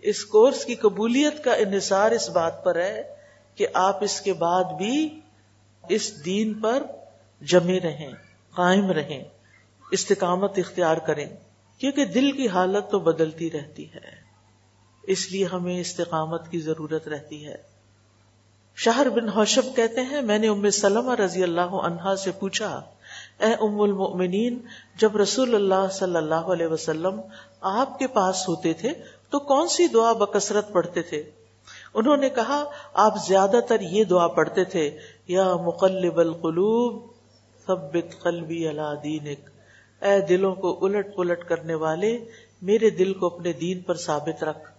اس کورس کی قبولیت کا انحصار اس بات پر ہے کہ آپ اس کے بعد بھی اس دین پر جمے رہیں، قائم رہیں، استقامت اختیار کریں، کیونکہ دل کی حالت تو بدلتی رہتی ہے۔ اس لیے ہمیں استقامت کی ضرورت رہتی ہے۔ شہر بن ہوشب کہتے ہیں، میں نے ام سلمہ رضی اللہ عنہا سے پوچھا، اے ام المؤمنین، جب رسول اللہ صلی اللہ علیہ وسلم آپ کے پاس ہوتے تھے، تو کون سی دعا بکثرت پڑھتے تھے؟ انہوں نے کہا، آپ زیادہ تر یہ دعا پڑھتے تھے یا مقلب القلوب، ثبت قلبی اللہ دینک۔ اے دلوں کو الٹ پلٹ کرنے والے، میرے دل کو اپنے دین پر ثابت رکھ۔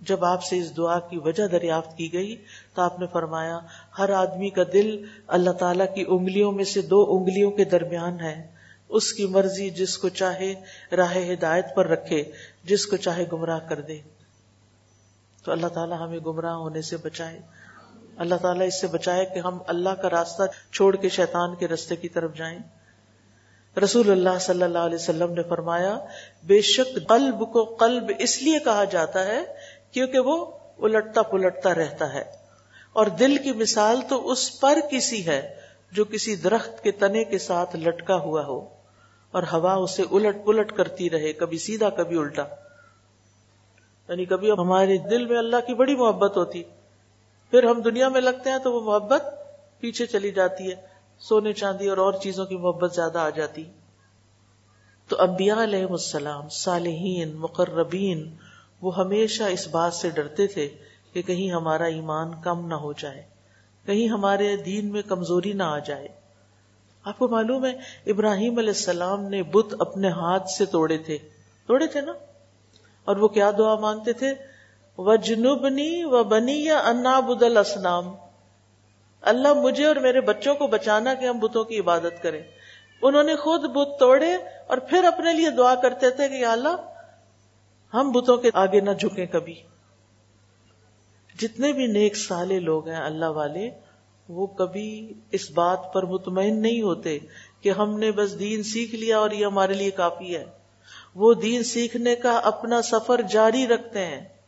جب آپ سے اس دعا کی وجہ دریافت کی گئی تو آپ نے فرمایا، ہر آدمی کا دل اللہ تعالی کی انگلیوں میں سے دو انگلیوں کے درمیان ہے۔ اس کی مرضی جس کو چاہے راہ ہدایت پر رکھے، جس کو چاہے گمراہ کر دے۔ تو اللہ تعالیٰ ہمیں گمراہ ہونے سے بچائے۔ اللہ تعالیٰ اس سے بچائے کہ ہم اللہ کا راستہ چھوڑ کے شیطان کے رستے کی طرف جائیں۔ رسول اللہ صلی اللہ علیہ وسلم نے فرمایا، بے شک قلب کو قلب اس لیے کہا جاتا ہے کیونکہ وہ الٹتا پلٹتا رہتا ہے۔ اور دل کی مثال تو اس پر کسی ہے جو کسی درخت کے تنے کے ساتھ لٹکا ہوا ہو اور ہوا اسے الٹ پلٹ کرتی رہے، کبھی سیدھا، کبھی الٹا۔ یعنی کبھی ہمارے دل میں اللہ کی بڑی محبت ہوتی۔ پھر ہم دنیا میں لگتے ہیں تو وہ محبت پیچھے چلی جاتی ہے۔ سونے چاندی اور اور چیزوں کی محبت زیادہ آ جاتی۔ تو انبیاء علیہ السلام، صالحین، مقربین، وہ ہمیشہ اس بات سے ڈرتے تھے کہ کہیں ہمارا ایمان کم نہ ہو جائے، کہیں ہمارے دین میں کمزوری نہ آ جائے۔ آپ کو معلوم ہے، ابراہیم علیہ السلام نے بت اپنے ہاتھ سے توڑے تھے۔ توڑے تھے نا؟ اور وہ کیا دعا مانگتے تھے؟ و جنوبنی و بنی یا انا بدل اسلام اللہ مجھے اور میرے بچوں کو بچانا کہ ہم بتوں کی عبادت کریں۔ انہوں نے خود بت توڑے اور پھر اپنے لیے دعا کرتے تھے کہ اللہ، ہم بتوں کے آگے نہ جھکیں کبھی۔ جتنے بھی نیک سالے لوگ ہیں اللہ والے، وہ کبھی اس بات پر مطمئن نہیں ہوتے کہ ہم نے بس دین سیکھ لیا اور یہ ہمارے لیے کافی ہے۔ وہ دین سیکھنے کا اپنا سفر جاری رکھتے ہیں۔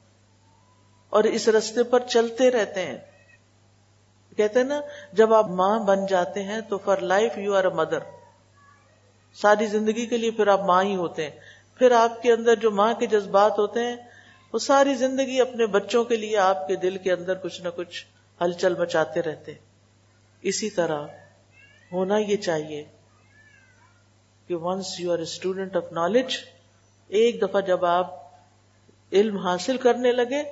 اور اس رستے پر چلتے رہتے ہیں۔ کہتے ہیں نا، جب آپ ماں بن جاتے ہیں تو for life you are a mother ساری زندگی کے لیے پھر آپ ماں ہی ہوتے ہیں۔ پھر آپ کے اندر جو ماں کے جذبات ہوتے ہیں، وہ ساری زندگی اپنے بچوں کے لیے آپ کے دل کے اندر کچھ نہ کچھ ہلچل مچاتے رہتے اسی طرح ہونا یہ چاہیے کہ once you are a student of knowledge ایک دفعہ جب آپ علم حاصل کرنے لگے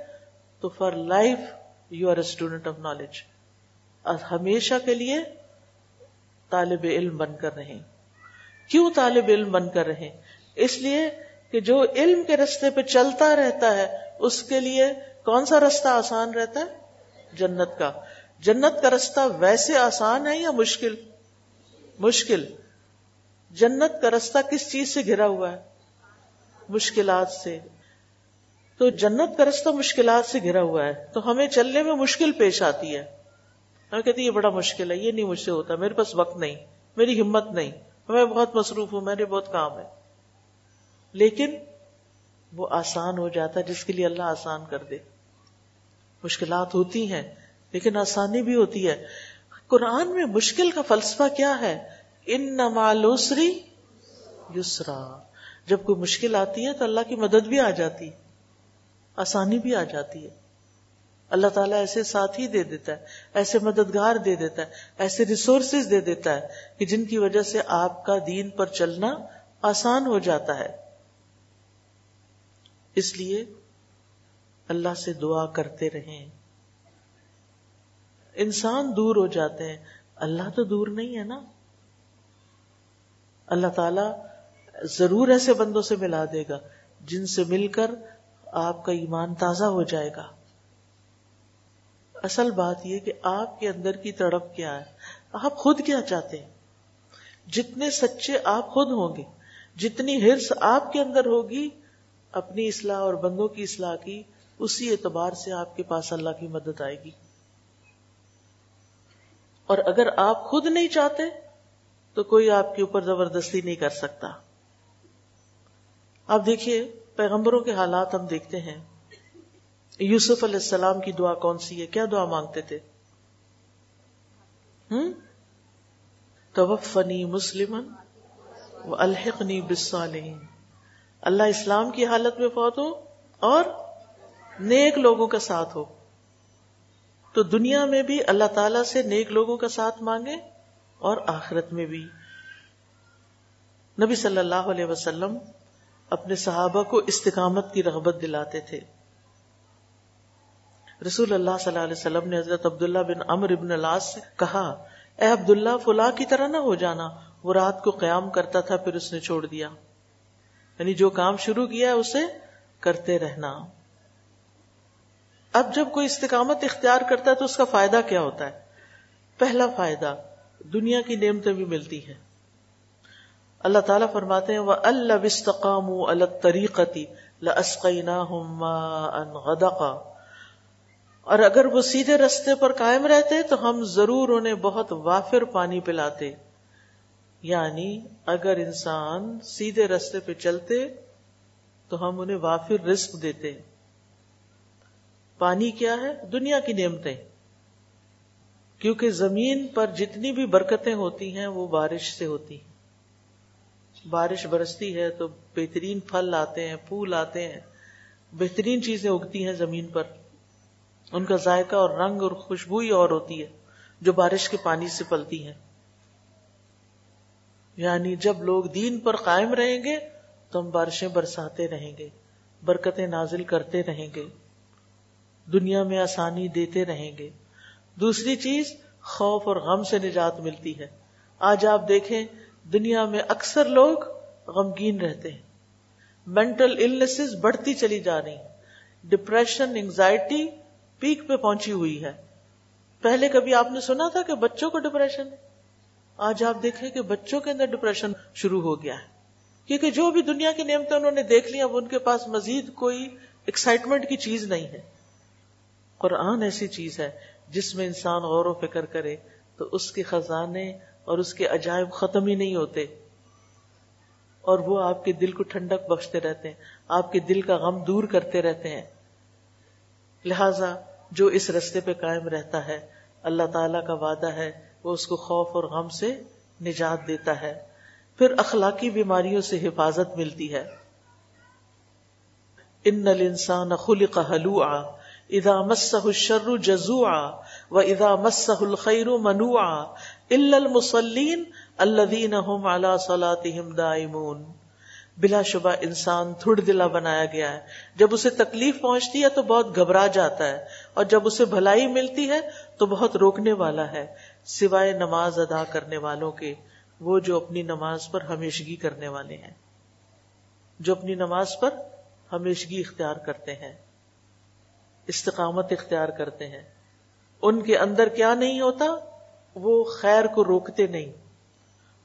تو for life you are a student of knowledge. ہمیشہ کے لیے طالب علم بن کر رہیں۔ کیوں طالب علم بن کر رہیں؟ اس لیے کہ جو علم کے رستے پہ چلتا رہتا ہے، اس کے لیے کون سا رستہ آسان رہتا ہے؟ جنت کا۔ جنت کا رستہ ویسے آسان ہے یا مشکل؟ مشکل۔ جنت کا رستہ کس چیز سے گھرا ہوا ہے؟ مشکلات سے۔ تو جنت کا رستہ مشکلات سے گھرا ہوا ہے تو ہمیں چلنے میں مشکل پیش آتی ہے۔ ہمیں کہتی یہ بڑا مشکل ہے، یہ نہیں مجھ سے ہوتا، میرے پاس وقت نہیں، میری ہمت نہیں، میں بہت مصروف ہوں میرے بہت کام ہے۔ لیکن وہ آسان ہو جاتا ہے، جس کے لیے اللہ آسان کر دے۔ مشکلات ہوتی ہیں، لیکن آسانی بھی ہوتی ہے۔ قرآن میں مشکل کا فلسفہ کیا ہے؟ ان نمالوسری یسرا۔ جب کوئی مشکل آتی ہے تو اللہ کی مدد بھی آ جاتی آسانی بھی آ جاتی ہے۔ اللہ تعالیٰ ایسے ساتھی دے دیتا ہے، ایسے مددگار دے دیتا ہے، ایسے ریسورسز دے دیتا ہے کہ جن کی وجہ سے آپ کا دین پر چلنا آسان ہو جاتا ہے۔ اس لیے اللہ سے دعا کرتے رہیں۔ انسان دور ہو جاتے ہیں۔ اللہ تو دور نہیں ہے نا۔ اللہ تعالی ضرور ایسے بندوں سے ملا دے گا جن سے مل کر آپ کا ایمان تازہ ہو جائے گا۔ اصل بات یہ کہ آپ کے اندر کی تڑپ کیا ہے۔ آپ خود کیا چاہتے ہیں؟ جتنے سچے آپ خود ہوں گے، جتنی ہرس آپ کے اندر ہوگی، اپنی اصلاح اور بندوں کی اصلاح کی، اسی اعتبار سے آپ کے پاس اللہ کی مدد آئے گی۔ اور اگر آپ خود نہیں چاہتے، تو کوئی آپ کے اوپر زبردستی نہیں کر سکتا۔ آپ دیکھیے پیغمبروں کے حالات ہم دیکھتے ہیں۔ یوسف علیہ السلام کی دعا کون سی ہے؟ کیا دعا مانگتے تھے؟ ہوں توفنی مسلم الحقنی بسالحین اللہ اسلام کی حالت میں فوت ہو اور نیک لوگوں کا ساتھ ہو۔ تو دنیا میں بھی اللہ تعالی سے نیک لوگوں کا ساتھ مانگے اور آخرت میں بھی۔ نبی صلی اللہ علیہ وسلم اپنے صحابہ کو استقامت کی رغبت دلاتے تھے۔ رسول اللہ صلی اللہ علیہ وسلم نے حضرت عبداللہ بن امر ابن الاس سے کہا، اے عبداللہ، فلاں کی طرح نہ ہو جانا، وہ رات کو قیام کرتا تھا، پھر اس نے چھوڑ دیا۔ یعنی جو کام شروع کیا اسے کرتے رہنا۔ اب جب کوئی استقامت اختیار کرتا ہے، تو اس کا فائدہ کیا ہوتا ہے؟ پہلا فائدہ، دنیا کی نعمتیں بھی ملتی ہیں۔ اللہ تعالیٰ فرماتے ہیں وہ اللہ وسطام الطریقتی لسقینا غدقا۔ اور اگر وہ سیدھے رستے پر قائم رہتے تو ہم ضرور انہیں بہت وافر پانی پلاتے۔ یعنی اگر انسان سیدھے رستے پہ چلتے تو ہم انہیں وافر رزق دیتے۔ پانی کیا ہے؟ دنیا کی نعمتیں۔ کیونکہ زمین پر جتنی بھی برکتیں ہوتی ہیں وہ بارش سے ہوتی ہیں۔ بارش برستی ہے تو بہترین پھل آتے ہیں، پھول آتے ہیں۔ بہترین چیزیں اگتی ہیں زمین پر۔ ان کا ذائقہ اور رنگ اور خوشبو ہی اور ہوتی ہے جو بارش کے پانی سے پلتی ہیں۔ یعنی جب لوگ دین پر قائم رہیں گے تو ہم بارشیں برساتے رہیں گے، برکتیں نازل کرتے رہیں گے۔ دنیا میں آسانی دیتے رہیں گے۔ دوسری چیز خوف اور غم سے نجات ملتی ہے۔ آج آپ دیکھیں دنیا میں اکثر لوگ غمگین رہتے ہیں۔ مینٹل النس بڑھتی چلی جا رہی ڈپریشن انگزائٹی پیک پہ پہنچی ہوئی ہے۔ پہلے کبھی آپ نے سنا تھا کہ بچوں کو ڈپریشن ہے؟ آج آپ دیکھیں کہ بچوں کے اندر ڈپریشن شروع ہو گیا ہے۔ کیونکہ جو بھی دنیا کی نعمتیں انہوں نے دیکھ لی اب ان کے پاس مزید کوئی ایکسائٹمنٹ کی چیز نہیں ہے۔ قرآن ایسی چیز ہے جس میں انسان غور و فکر کرے تو اس کے خزانے اور اس کے عجائب ختم ہی نہیں ہوتے۔ اور وہ آپ کے دل کو ٹھنڈک بخشتے رہتے ہیں، آپ کے دل کا غم دور کرتے رہتے ہیں۔ لہذا جو اس رستے پہ قائم رہتا ہے، اللہ تعالی کا وعدہ ہے، وہ اس کو خوف اور غم سے نجات دیتا ہے۔ پھر اخلاقی بیماریوں سے حفاظت ملتی ہے۔ ان الانسان خلق حلوعا، اذا مسه الشر جزوعا واذا مسه الخير منوعا الا المصلين الذين هم على صلاتهم دائمون۔ بلا شبہ انسان تھوڑ دلا بنایا گیا ہے۔ جب اسے تکلیف پہنچتی ہے تو بہت گھبرا جاتا ہے۔ اور جب اسے بھلائی ملتی ہے تو بہت روکنے والا ہے۔ سوائے نماز ادا کرنے والوں کے، وہ جو اپنی نماز پر ہمیشگی کرنے والے ہیں۔ جو اپنی نماز پر ہمیشگی اختیار کرتے ہیں۔ استقامت اختیار کرتے ہیں۔ ان کے اندر کیا نہیں ہوتا؟ وہ خیر کو روکتے نہیں۔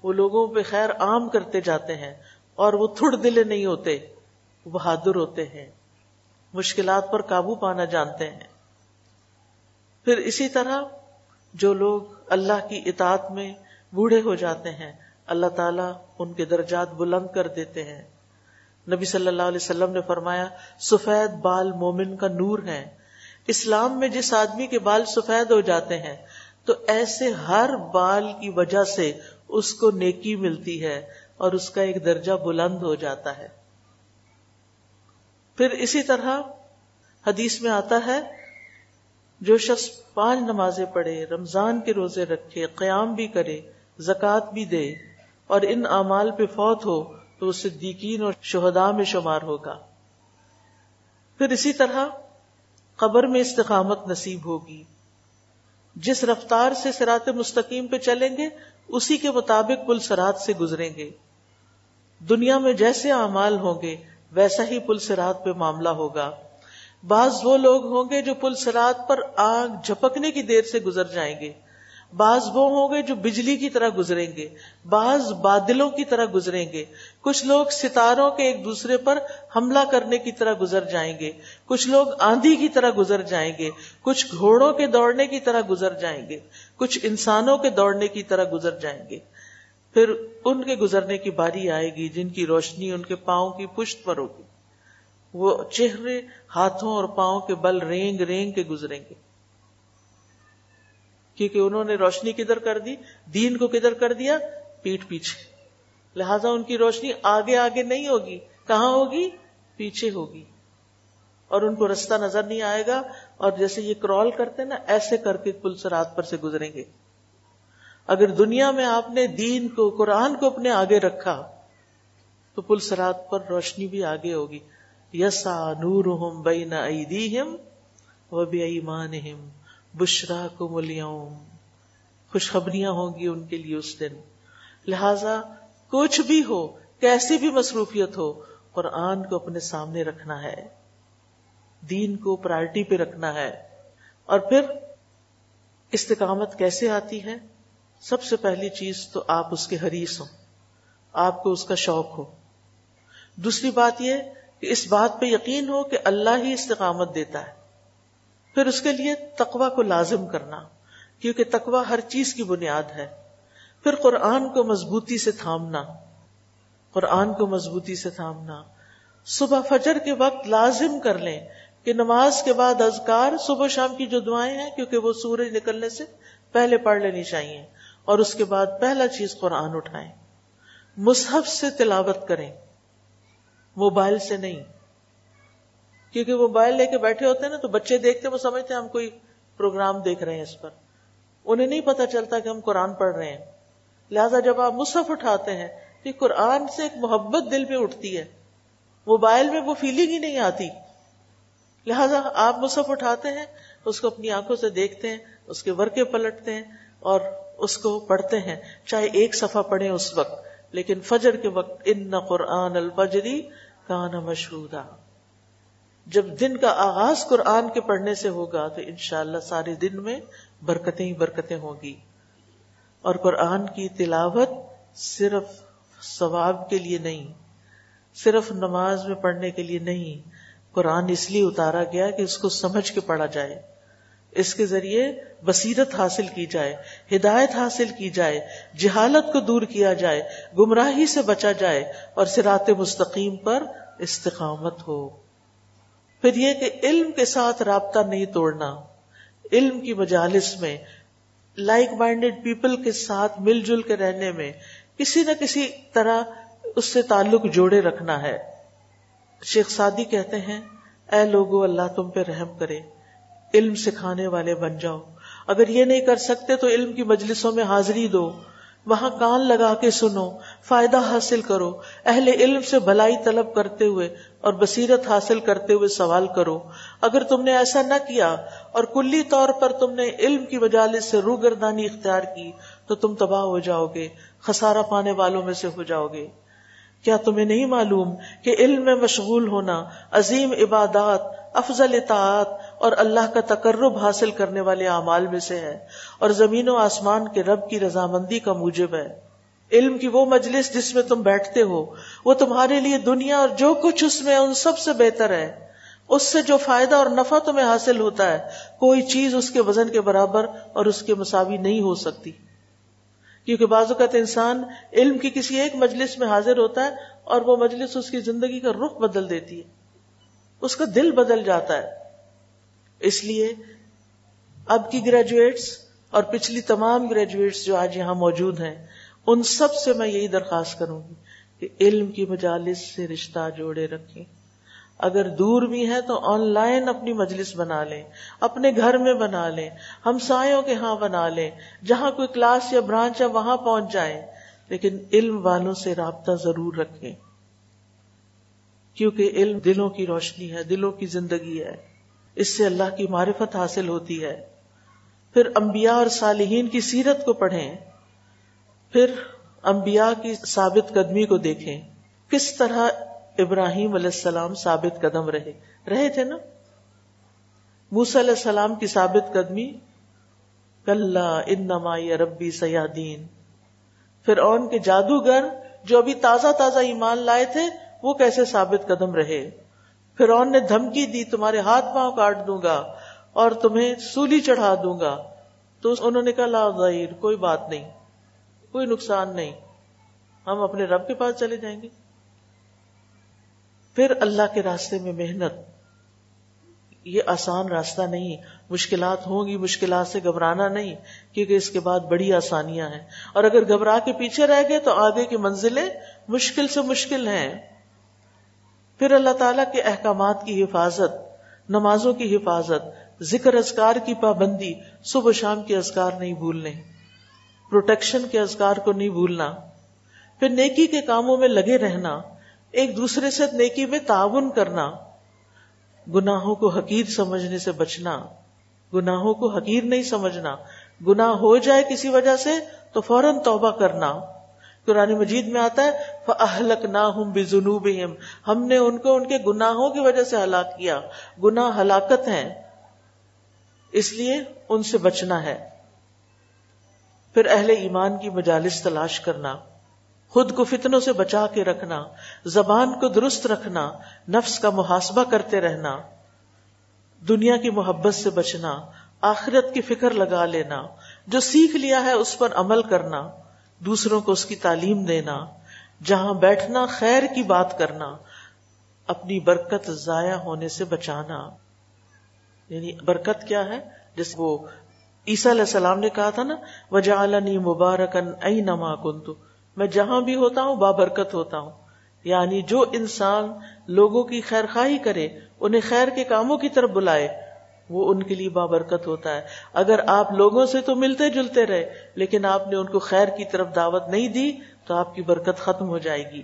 وہ لوگوں پہ خیر عام کرتے جاتے ہیں اور وہ تھڑ دلے نہیں ہوتے، بہادر ہوتے ہیں، مشکلات پر قابو پانا جانتے ہیں۔ پھر اسی طرح جو لوگ اللہ کی اطاعت میں بوڑھے ہو جاتے ہیں، اللہ تعالیٰ ان کے درجات بلند کر دیتے ہیں۔ نبی صلی اللہ علیہ وسلم نے فرمایا، سفید بال مومن کا نور ہے۔ اسلام میں جس آدمی کے بال سفید ہو جاتے ہیں تو ایسے ہر بال کی وجہ سے اس کو نیکی ملتی ہے اور اس کا ایک درجہ بلند ہو جاتا ہے۔ پھر اسی طرح حدیث میں آتا ہے، جو شخص پانچ نمازیں پڑھے، رمضان کے روزے رکھے، قیام بھی کرے زکات بھی دے اور ان اعمال پہ فوت ہو، تو اسے دیکین اور شہدا میں شمار ہوگا۔ پھر اسی طرح قبر میں استقامت نصیب ہوگی۔ جس رفتار سے سرات مستقیم پہ چلیں گے، اسی کے مطابق پل سرات سے گزریں گے۔ دنیا میں جیسے اعمال ہوں گے، ویسا ہی پل سرات پہ معاملہ ہوگا۔ بعض وہ لوگ ہوں گے جو پل سرات پر آگ جھپکنے کی دیر سے گزر جائیں گے۔ بعض وہ ہوں گے جو بجلی کی طرح گزریں گے، بعض بادلوں کی طرح گزریں گے۔ کچھ لوگ ستاروں کے ایک دوسرے پر حملہ کرنے کی طرح گزر جائیں گے۔ کچھ لوگ آندھی کی طرح گزر جائیں گے۔ کچھ گھوڑوں کے دوڑنے کی طرح گزر جائیں گے۔ کچھ انسانوں کے دوڑنے کی طرح گزر جائیں گے۔ پھر ان کے گزرنے کی باری آئے گی جن کی روشنی ان کے پاؤں کی پشت پر ہوگی۔ وہ چہرے ہاتھوں اور پاؤں کے بل رینگ رینگ کے گزریں گے۔ کیونکہ انہوں نے روشنی کدھر کر دی؟ دین کو کدھر کر دیا؟ پیٹ پیچھے۔ لہذا ان کی روشنی آگے آگے نہیں ہوگی۔ کہاں ہوگی؟ پیچھے ہوگی۔ اور ان کو رستہ نظر نہیں آئے گا۔ اور جیسے یہ کرال کرتے نا، ایسے کر کے پل سرات پر سے گزریں گے۔ اگر دنیا میں آپ نے دین کو، قرآن کو اپنے آگے رکھا، تو پل سرات پر روشنی بھی آگے ہوگی۔ یسا نور ہم بین ایدیہم و بی ایمانہم۔ بشرا کم اليوم خوشخبریاں ہوں گی ان کے لیے اس دن۔ لہذا کچھ بھی ہو، کیسی بھی مصروفیت ہو، قرآن کو اپنے سامنے رکھنا ہے۔ دین کو پرائرٹی پہ رکھنا ہے۔ اور پھر استقامت کیسے آتی ہے؟ سب سے پہلی چیز تو آپ اس کے حریص ہوں۔ آپ کو اس کا شوق ہو۔ دوسری بات یہ کہ اس بات پہ یقین ہو کہ اللہ ہی استقامت دیتا ہے۔ پھر اس کے لیے تقوا کو لازم کرنا، کیونکہ تقوا ہر چیز کی بنیاد ہے۔ پھر قرآن کو مضبوطی سے تھامنا، قرآن کو مضبوطی سے تھامنا۔ صبح فجر کے وقت لازم کر لیں کہ نماز کے بعد اذکار صبح شام کی جو دعائیں ہیں، کیونکہ وہ سورج نکلنے سے پہلے پڑھ لینی چاہیے اور اس کے بعد پہلا چیز قرآن اٹھائیں۔ مصحف سے تلاوت کریں، موبائل سے نہیں کیونکہ موبائل لے کے بیٹھے ہوتے ہیں نا تو بچے دیکھتے وہ سمجھتے ہیں ہم کوئی پروگرام دیکھ رہے ہیں اس پر۔ انہیں نہیں پتا چلتا کہ ہم قرآن پڑھ رہے ہیں۔ لہذا جب آپ مصحف اٹھاتے ہیں تو قرآن سے ایک محبت دل میں اٹھتی ہے۔ موبائل میں وہ فیلنگ ہی نہیں آتی۔ لہذا آپ مصحف اٹھاتے ہیں، اس کو اپنی آنکھوں سے دیکھتے ہیں، اس کے ورکے پلٹتے ہیں اور اس کو پڑھتے ہیں۔ چاہے ایک صفحہ پڑھیں اس وقت، لیکن فجر کے وقت، ان قرآن الفجری کانا مشہور جب دن کا آغاز قرآن کے پڑھنے سے ہوگا تو انشاءاللہ سارے دن میں برکتیں ہی برکتیں ہوں گی۔ اور قرآن کی تلاوت صرف ثواب کے لیے نہیں، صرف نماز میں پڑھنے کے لیے نہیں، قرآن اس لیے اتارا گیا کہ اس کو سمجھ کے پڑھا جائے۔ اس کے ذریعے بصیرت حاصل کی جائے، ہدایت حاصل کی جائے، جہالت کو دور کیا جائے، گمراہی سے بچا جائے اور سرات مستقیم پر استقامت ہو۔ پھر یہ کہ علم کے ساتھ رابطہ نہیں توڑنا، علم کی مجالس میں لائک مائنڈیڈ پیپل کے ساتھ مل جل کے رہنے میں کسی نہ کسی طرح اس سے تعلق جوڑے رکھنا ہے۔ شیخ سادی کہتے ہیں، اے لوگو، اللہ تم پہ رحم کرے، علم سکھانے والے بن جاؤ۔ اگر یہ نہیں کر سکتے تو علم کی مجلسوں میں حاضری دو۔ وہاں کان لگا کے سنو، فائدہ حاصل کرو۔ اہل علم سے بھلائی طلب کرتے ہوئے اور بصیرت حاصل کرتے ہوئے سوال کرو۔ اگر تم نے ایسا نہ کیا اور کلی طور پر تم نے علم کی مجالس سے روگردانی اختیار کی، تو تم تباہ ہو جاؤ گے، خسارہ پانے والوں میں سے ہو جاؤ گے۔ کیا تمہیں نہیں معلوم کہ علم میں مشغول ہونا عظیم عبادات، افضل اطاعت اور اللہ کا تقرب حاصل کرنے والے اعمال میں سے ہے اور زمین و آسمان کے رب کی رضامندی کا موجب ہے۔ علم کی وہ مجلس جس میں تم بیٹھتے ہو، وہ تمہارے لیے دنیا اور جو کچھ اس میں ان سب سے بہتر ہے۔ اس سے جو فائدہ اور نفع تمہیں حاصل ہوتا ہے، کوئی چیز اس کے وزن کے برابر اور اس کے مساوی نہیں ہو سکتی۔ کیونکہ بعض اوقات انسان علم کی کسی ایک مجلس میں حاضر ہوتا ہے اور وہ مجلس اس کی زندگی کا رخ بدل دیتی ہے۔ اس کا دل بدل جاتا ہے۔ اس لیے اب کی گریجویٹس اور پچھلی تمام گریجویٹس جو آج یہاں موجود ہیں، ان سب سے میں یہی درخواست کروں گی کہ علم کی مجالس سے رشتہ جوڑے رکھیں۔ اگر دور بھی ہے تو آن لائن اپنی مجلس بنا لیں، اپنے گھر میں بنا لیں، ہم سایوں کے ہاں بنا لیں، جہاں کوئی کلاس یا برانچ ہے وہاں پہنچ جائیں۔ لیکن علم والوں سے رابطہ ضرور رکھیں۔ کیونکہ علم دلوں کی روشنی ہے، دلوں کی زندگی ہے۔ اس سے اللہ کی معرفت حاصل ہوتی ہے۔ پھر انبیاء اور صالحین کی سیرت کو پڑھیں۔ پھر انبیاء کی ثابت قدمی کو دیکھیں۔ کس طرح ابراہیم علیہ السلام ثابت قدم رہے۔ رہے تھے نا؟ موس علیہ السلام کی ثابت قدمی۔ کل انما ربی سیادین۔ پھر اون کے جادوگر جو ابھی تازہ تازہ ایمان لائے تھے، وہ کیسے ثابت قدم رہے؟ پھر نے دھمکی دی، تمہارے ہاتھ پاؤں کاٹ دوں گا اور تمہیں سولی چڑھا دوں گا۔ تو انہوں نے کہا، لا ظاہر، کوئی بات نہیں، کوئی نقصان نہیں، ہم اپنے رب کے پاس چلے جائیں گے۔ پھر اللہ کے راستے میں محنت، یہ آسان راستہ نہیں، مشکلات ہوں گی، مشکلات سے گھبرانا نہیں، کیونکہ اس کے بعد بڑی آسانیاں ہیں۔ اور اگر گھبرا کے پیچھے رہ گئے تو آگے کی منزلیں مشکل سے مشکل ہیں۔ پھر اللہ تعالی کے احکامات کی حفاظت، نمازوں کی حفاظت، ذکر ازکار کی پابندی، صبح شام کے ازکار نہیں بھولنے، پروٹیکشن کے ازکار کو نہیں بھولنا، پھر نیکی کے کاموں میں لگے رہنا، ایک دوسرے سے نیکی میں تعاون کرنا، گناہوں کو حقیر سمجھنے سے بچنا، گناہوں کو حقیر نہیں سمجھنا، گناہ ہو جائے کسی وجہ سے تو فوراً توبہ کرنا قرآن مجید میں آتا ہے اہلک نہ ہوں بے جنوب ہم نے ان کو، ان کے گناہوں کی وجہ سے ہلاک کیا۔ گناہ ہلاکت ہیں۔ اس لیے ان سے بچنا ہے۔ پھر اہل ایمان کی مجالس تلاش کرنا۔ خود کو فتنوں سے بچا کے رکھنا۔ زبان کو درست رکھنا۔ نفس کا محاسبہ کرتے رہنا۔ دنیا کی محبت سے بچنا۔ آخرت کی فکر لگا لینا۔ جو سیکھ لیا ہے، اس پر عمل کرنا۔ دوسروں کو اس کی تعلیم دینا، جہاں بیٹھنا خیر کی بات کرنا، اپنی برکت ضائع ہونے سے بچانا۔ یعنی برکت کیا ہے؟ جس وہ عیسیٰ علیہ السلام نے کہا تھا نا وجہ مبارکن ائی نما کنتو میں جہاں بھی ہوتا ہوں، بابرکت ہوتا ہوں۔ یعنی جو انسان لوگوں کی خیر خواہی کرے، انہیں خیر کے کاموں کی طرف بلائے وہ ان کے لیے بابرکت ہوتا ہے۔ اگر آپ لوگوں سے تو ملتے جلتے رہے، لیکن آپ نے ان کو خیر کی طرف دعوت نہیں دی، تو آپ کی برکت ختم ہو جائے گی۔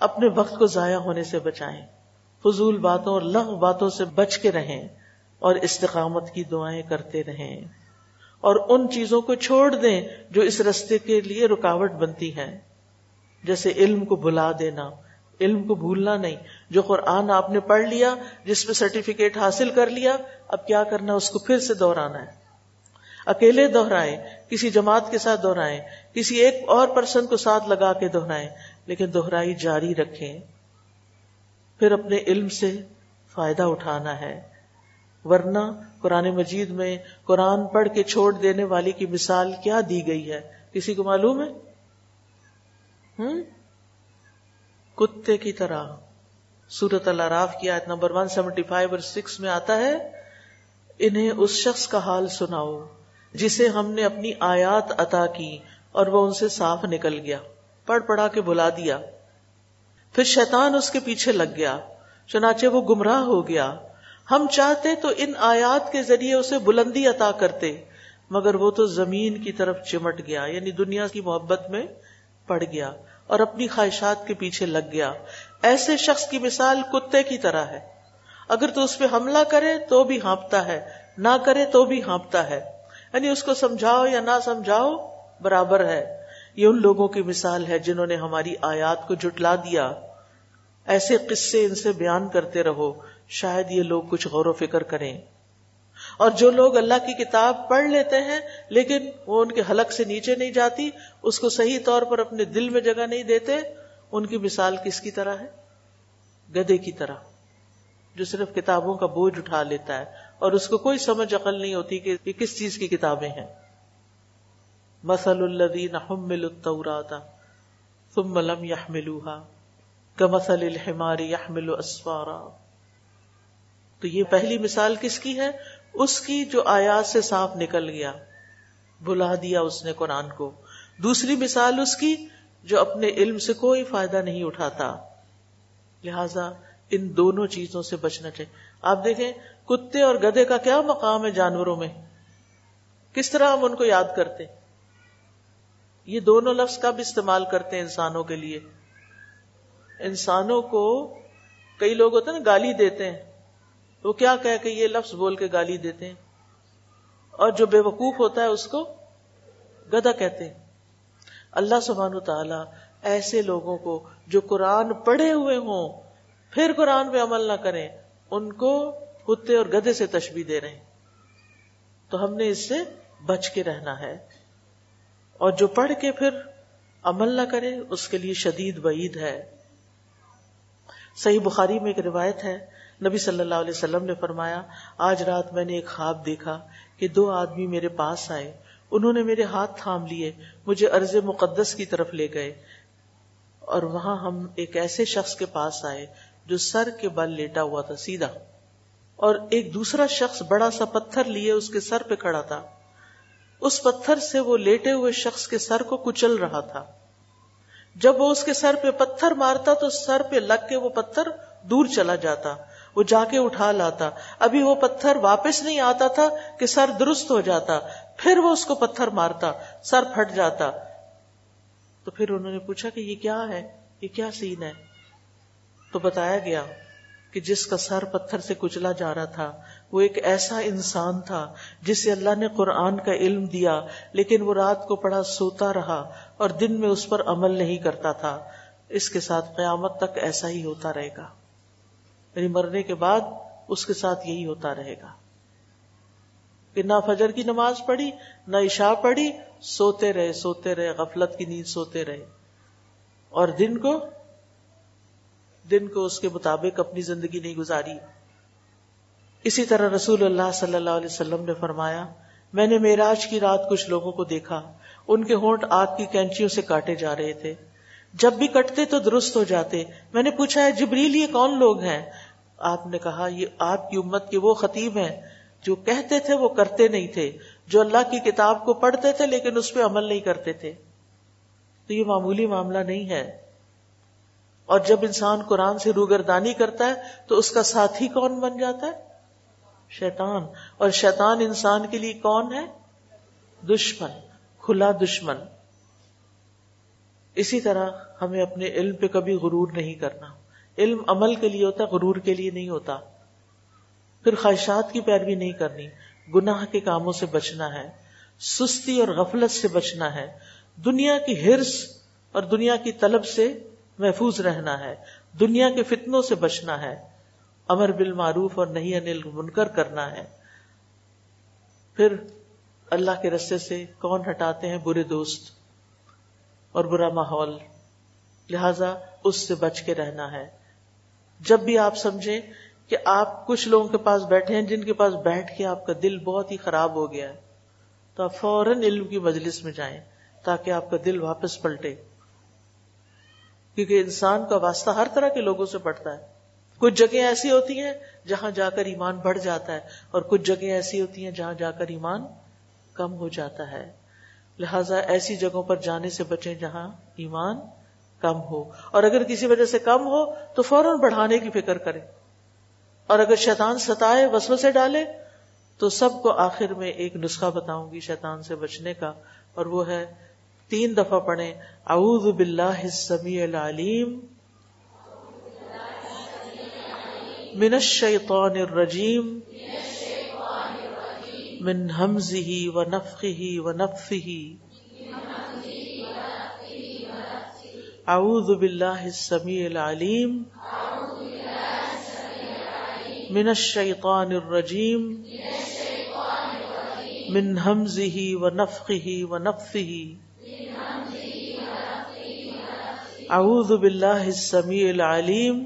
اپنے وقت کو ضائع ہونے سے بچائیں۔ فضول باتوں اور لغ باتوں سے بچ کے رہیں اور استقامت کی دعائیں کرتے رہیں۔ اور ان چیزوں کو چھوڑ دیں جو اس رستے کے لیے رکاوٹ بنتی ہیں۔ جیسے علم کو بلا دینا، علم کو بھولنا نہیں۔ جو قرآن آپ نے پڑھ لیا، جس پہ سرٹیفکیٹ حاصل کر لیا، اب کیا کرنا، اس کو پھر سے دہرانا ہے۔ اکیلے دوہرائیں کسی جماعت کے ساتھ دوہرائیں کسی ایک اور پرسن کو ساتھ لگا کے دوہرائیں لیکن دوہرائی جاری رکھیں۔ پھر اپنے علم سے فائدہ اٹھانا ہے۔ ورنہ قرآن مجید میں قرآن پڑھ کے چھوڑ دینے والی کی مثال کیا دی گئی ہے؟ کسی کو معلوم ہے؟ ہوں کتے کی طرح۔ سورت اللہ راف کی آیت نمبر 175 اور 6 میں آتا ہے، انہیں اس شخص کا حال سناؤ، جسے ہم نے اپنی آیات عطا کی اور وہ ان سے صاف نکل گیا، پڑھ پڑھا کے بلا دیا۔ پھر شیطان اس کے پیچھے لگ گیا، چنانچہ وہ گمراہ ہو گیا۔ ہم چاہتے تو ان آیات کے ذریعے اسے بلندی عطا کرتے، مگر وہ تو زمین کی طرف چمٹ گیا یعنی دنیا کی محبت میں پڑ گیا اور اپنی خواہشات کے پیچھے لگ گیا۔ ایسے شخص کی مثال کتے کی طرح ہے۔ اگر تو اس پہ حملہ کرے تو بھی ہانپتا ہے، نہ کرے تو بھی ہانپتا ہے۔ یعنی اس کو سمجھاؤ یا نہ سمجھاؤ، برابر ہے۔ یہ ان لوگوں کی مثال ہے جنہوں نے ہماری آیات کو جٹلا دیا۔ ایسے قصے ان سے بیان کرتے رہو، شاید یہ لوگ کچھ غور و فکر کریں۔ اور جو لوگ اللہ کی کتاب پڑھ لیتے ہیں، لیکن وہ ان کے حلق سے نیچے نہیں جاتی، اس کو صحیح طور پر اپنے دل میں جگہ نہیں دیتے ان کی مثال کس کی طرح ہے؟ گدے کی طرح، جو صرف کتابوں کا بوجھ اٹھا لیتا ہے، اور اس کو کوئی سمجھ عقل نہیں ہوتی کہ یہ کس چیز کی کتابیں ہیں۔ مسل الدین التورات ثم لم يحملوها كمثل الحمار يحمل اسفارا۔ تو یہ پہلی مثال کس کی ہے؟ اس کی جو آیات سے صاف نکل گیا بلا دیا اس نے قرآن کو۔ دوسری مثال اس کی جو اپنے علم سے کوئی فائدہ نہیں اٹھاتا۔ لہذا ان دونوں چیزوں سے بچنا چاہیے۔ آپ دیکھیں، کتے اور گدے کا کیا مقام ہے جانوروں میں؟ کس طرح ہم ان کو یاد کرتے؟ یہ دونوں لفظ کب استعمال کرتے ہیں انسانوں کے لیے؟ انسانوں کو کئی لوگ ہوتے ہیں نا، گالی دیتے ہیں۔ وہ کیا کہ یہ لفظ بول کے گالی دیتے ہیں؟ اور جو بے وقوف ہوتا ہے اس کو گدا کہتے ہیں۔ اللہ سبحانہ تعالی ایسے لوگوں کو جو قرآن پڑھے ہوئے ہوں، پھر قرآن پہ عمل نہ کریں، ان کو کتے اور گدے سے تشبیح دے رہے ہیں۔ تو ہم نے اس سے بچ کے رہنا ہے۔ اور جو پڑھ کے پھر عمل نہ کرے، اس کے لیے شدید وعید ہے۔ صحیح بخاری میں ایک روایت ہے۔ نبی صلی اللہ علیہ وسلم نے فرمایا، آج رات میں نے ایک خواب دیکھا کہ دو آدمی میرے پاس آئے۔ انہوں نے میرے ہاتھ تھام لیے، مجھے ارض مقدس کی طرف لے گئے۔ اور وہاں ہم ایک ایسے شخص کے پاس آئے جو سر کے بل لیٹا ہوا تھا سیدھا۔ اور ایک دوسرا شخص بڑا سا پتھر لیے اس کے سر پہ کھڑا تھا۔ اس پتھر سے وہ لیٹے ہوئے شخص کے سر کو کچل رہا تھا۔ جب وہ اس کے سر پہ پتھر مارتا تو سر پہ لگ کے وہ پتھر دور چلا جاتا، وہ جا کے اٹھا لاتا۔ ابھی وہ پتھر واپس نہیں آتا تھا کہ سر درست ہو جاتا پھر وہ اس کو پتھر مارتا، سر پھٹ جاتا۔ تو پھر انہوں نے پوچھا کہ یہ کیا ہے؟ یہ کیا سین ہے؟ تو بتایا گیا کہ جس کا سر پتھر سے کچلا جا رہا تھا، وہ ایک ایسا انسان تھا جسے اللہ نے قرآن کا علم دیا، لیکن وہ رات کو پڑا سوتا رہا اور دن میں اس پر عمل نہیں کرتا تھا۔ اس کے ساتھ قیامت تک ایسا ہی ہوتا رہے گا۔ یعنی مرنے کے بعد اس کے ساتھ یہی ہوتا رہے گا۔ کہ نہ فجر کی نماز پڑھی، نہ عشاء پڑھی، سوتے رہے سوتے رہے، غفلت کی نیند سوتے رہے۔ اور دن کو دن کو اس کے مطابق اپنی زندگی نہیں گزاری۔ اسی طرح رسول اللہ صلی اللہ علیہ وسلم نے فرمایا، میں نے میراج کی رات کچھ لوگوں کو دیکھا، ان کے ہونٹ آگ کی کینچیوں سے کاٹے جا رہے تھے۔ جب بھی کٹتے تو درست ہو جاتے۔ میں نے پوچھا ہے جبریل، یہ کون لوگ ہیں؟ آپ نے کہا، یہ آپ کی امت کے وہ خطیب ہیں۔ جو کہتے تھے وہ کرتے نہیں تھے، جو اللہ کی کتاب کو پڑھتے تھے لیکن اس پہ عمل نہیں کرتے تھے۔ تو یہ معمولی معاملہ نہیں ہے۔ اور جب انسان قرآن سے روگردانی کرتا ہے تو اس کا ساتھی کون بن جاتا ہے؟ شیطان۔ اور شیطان انسان کے لیے کون ہے؟ دشمن، کھلا دشمن۔ اسی طرح ہمیں اپنے علم پہ کبھی غرور نہیں کرنا۔ علم عمل کے لیے ہوتا ہے، غرور کے لیے نہیں ہوتا۔ پھر خواہشات کی پیروی نہیں کرنی، گناہ کے کاموں سے بچنا ہے، سستی اور غفلت سے بچنا ہے، دنیا کی ہرس اور دنیا کی طلب سے محفوظ رہنا ہے، دنیا کے فتنوں سے بچنا ہے، امر بال معروف اور نہیں انل منکر کرنا ہے۔ پھر اللہ کے رستے سے کون ہٹاتے ہیں برے دوست اور برا ماحول؟ لہذا اس سے بچ کے رہنا ہے۔ جب بھی آپ سمجھیں کہ آپ کچھ لوگوں کے پاس بیٹھے ہیں، جن کے پاس بیٹھ کے آپ کا دل بہت ہی خراب ہو گیا ہے۔ تو آپ فوراً علم کی مجلس میں جائیں تاکہ آپ کا دل واپس پلٹے۔ کیونکہ انسان کا واسطہ ہر طرح کے لوگوں سے پڑتا ہے۔ کچھ جگہ ایسی ہوتی ہیں جہاں جا کر ایمان بڑھ جاتا ہے اور کچھ جگہ ایسی ہوتی ہیں جہاں جا کر ایمان کم ہو جاتا ہے۔ لہذا ایسی جگہوں پر جانے سے بچیں جہاں ایمان کم ہو۔ اور اگر کسی وجہ سے کم ہو تو فوراً بڑھانے کی فکر کرے اور اگر شیطان ستائے وسو سے ڈالے، تو سب کو آخر میں ایک نسخہ بتاؤں گی شیطان سے بچنے کا، اور وہ ہے تین دفعہ پڑھیں، اعوذ باللہ السمیع العلیم، من الشیطان الرجیم، من حمزه ونفخه ونفثه اعوذ باللہ السمیع العلیم من الشیطان الرجیم من حمزه ونفخه ونفثه اعوذ باللہ السمیع العلیم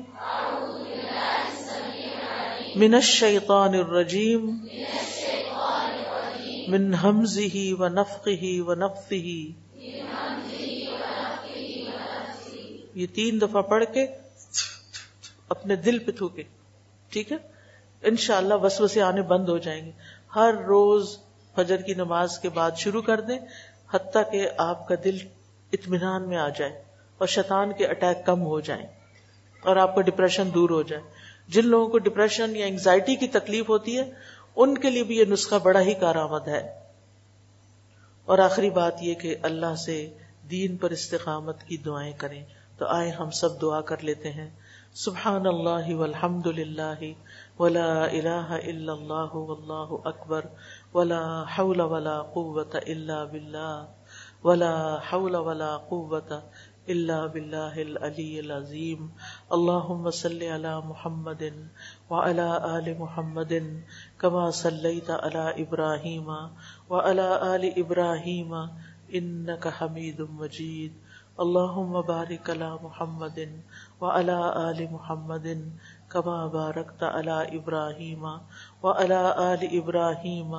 من الشیطان الرجیم من حمزه ونفخه ونفثه یہ تین دفعہ پڑھ کے اپنے دل پہ تھوکے ٹھیک ہے؟ انشاءاللہ وسوسے آنے بند ہو جائیں گے۔ ہر روز فجر کی نماز کے بعد شروع کر دیں، حتیٰ کہ آپ کا دل اطمینان میں آ جائے اور شیطان کے اٹیک کم ہو جائیں اور آپ کا ڈپریشن دور ہو جائے۔ جن لوگوں کو ڈپریشن یا انگزائٹی کی تکلیف ہوتی ہے، ان کے لیے بھی یہ نسخہ بڑا ہی کارآمد ہے۔ اور آخری بات یہ کہ اللہ سے دین پر استقامت کی دعائیں کریں۔ تو آئے ہم سب دعا کر لیتے ہیں۔ سبحان اللہ والحمد للہ ولا الہ الا اللہ واللہ اکبر ولا حول ولا قوة الا باللہ ولا حول ولا قوة اللہ بلّہ العلی العظیم اللہ صلی علی محمد و علا آل محمد کما صلی علی ابراہیم و علا آل ابراہیم ان کا حمید مجید اللہ بارک علی محمد و علا آل محمد کما بارکت علی ابراہیم و علا آل ابراہیم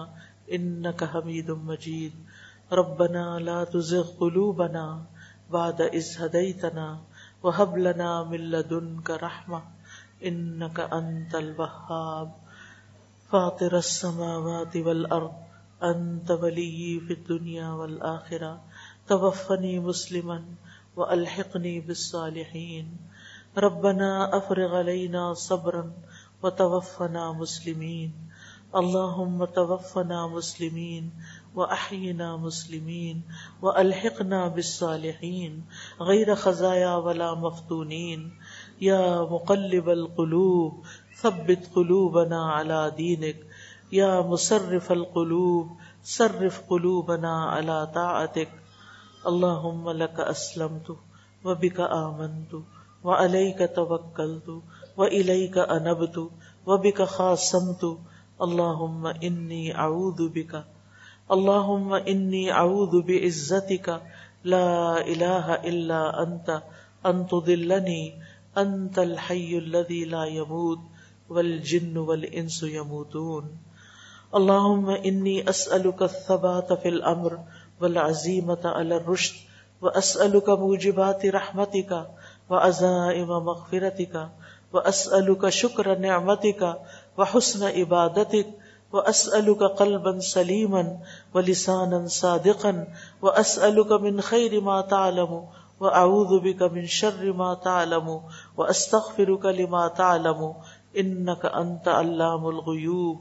ان حمید مجید ربنا لا تزغ قلوبنا بعد إذ هديتنا وهب لنا من لدنك رحمة إنك أنت الوهاب. فاطر السماوات والأرض، أنت ولي في الدنيا والآخرة. توفني مسلما وألحقني بالصالحين. ربنا أفرغ علينا صبرا وتوفنا مسلمين اللهم توفنا مسلمين وأحينا مسلمين وألحقنا بالصالحين غير خزايا ولا مفتونين یا مقلب القلوب ثبت قلوبنا على دينك یا مصرف القلوب صرف قلوبنا على طاعتك اللهم لك اسلمت وبك آمنت و علیہ کا توکل تو و علیہ کا انب تو وعليك توكلت وإليك أنبت وبك خاصمت اللهم إني أعوذ بك اللهم إني أعوذ بعزتك لا إله إلا أنت أن تضلني أنت الحي الذي لا يموت والجن والإنس يموتون اللهم إني أسألك الثبات في الأمر والعزيمة على الرشد وأسألك موجبات رحمتك وعزائم مغفرتك وأسألك شكر نعمتك وحسن عبادتك وأسألك قلبا سليما ولسانا صادقا وأسألك من خير ما تعلم وأعوذ بك من شر ما تعلم وأستغفرك لما تعلم إنك أنت علام الغيوب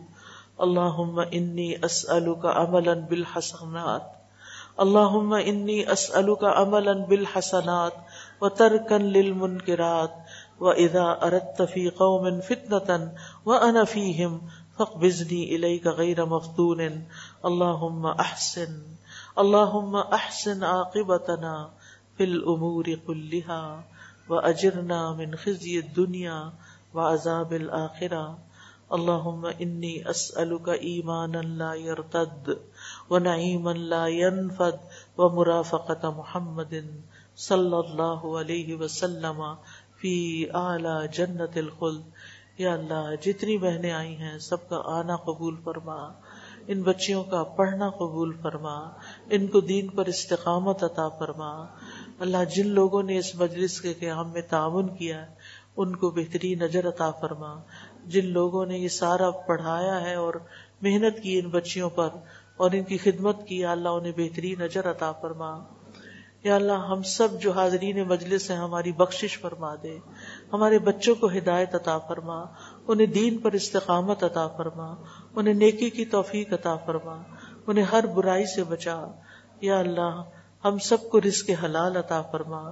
اللهم إني أسألك عملا بالحسنات اللهم إني أسألك عملا بالحسنات وتركا للمنكرات وإذا أردت في قوم فتنة وأنا فيهم فاقبضني إليك غير مفتون. اللهم أحسن اللهم أحسن عاقبتنا في الأمور كلها وأجرنا من خزي الدنيا وعذاب الآخرة. اللهم إني أسألك إيمانا لا يرتد ونعيما لا ينفد ومرافقة محمد صلى الله عليه وسلم في أعلى جنة الخلد۔ یا اللہ، جتنی بہنیں آئی ہیں، سب کا آنا قبول فرما۔ ان بچیوں کا پڑھنا قبول فرما۔ ان کو دین پر استقامت عطا فرما۔ اللہ، جن لوگوں نے اس مجلس کے قیام میں تعاون کیا ہے ان کو بہترین نظر عطا فرما۔ جن لوگوں نے یہ سارا پڑھایا ہے اور محنت کی ان بچیوں پر اور ان کی خدمت کی اللہ، انہیں بہترین نظر عطا فرما۔ یا اللہ ہم سب جو حاضرین مجلس ہیں ہماری بخشش فرما دے۔ ہمارے بچوں کو ہدایت عطا فرما۔ انہیں دین پر استقامت عطا فرما۔ انہیں نیکی کی توفیق عطا فرما۔ انہیں ہر برائی سے بچا۔ یا اللہ، ہم سب کو رزق حلال عطا فرما۔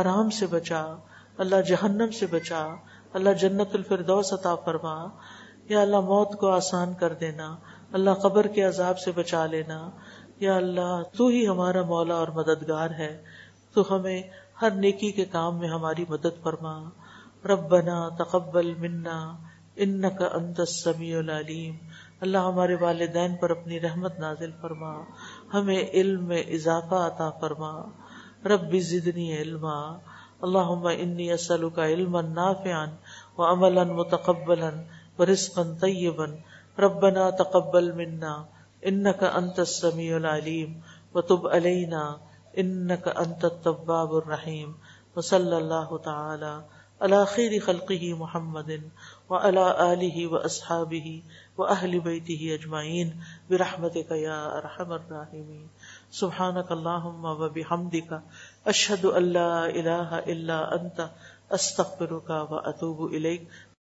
حرام سے بچا۔ اللہ جہنم سے بچا۔ اللہ جنت الفردوس عطا فرما۔ یا اللہ، موت کو آسان کر دینا۔ اللہ قبر کے عذاب سے بچا لینا۔ یا اللہ، تو ہی ہمارا مولا اور مددگار ہے۔ تو ہمیں ہر نیکی کے کام میں ہماری مدد فرما۔ ربنا تقبل منا انك انت السميع العليم اللہ ہمارے والدین پر اپنی رحمت نازل فرما۔ ہمیں علم میں اضافہ عطا فرما۔ رب زدنی علما۔ اللهم انی اسألك علما نافعا وعملا متقبلا ورزقا طیبا۔ ربنا تقبل منا۔ انك انت السميع العليم وتب علينا انك انت التواب الرحيم وصلى الله تعالى على خير خلقه محمد وعلى آله وأصحابه وأهل بيته أجمعين برحمتك يا أرحم الراحمين سبحانك اللهم وبحمدك أشهد أن لا إله إلا أنت أستغفرك وأتوب إليك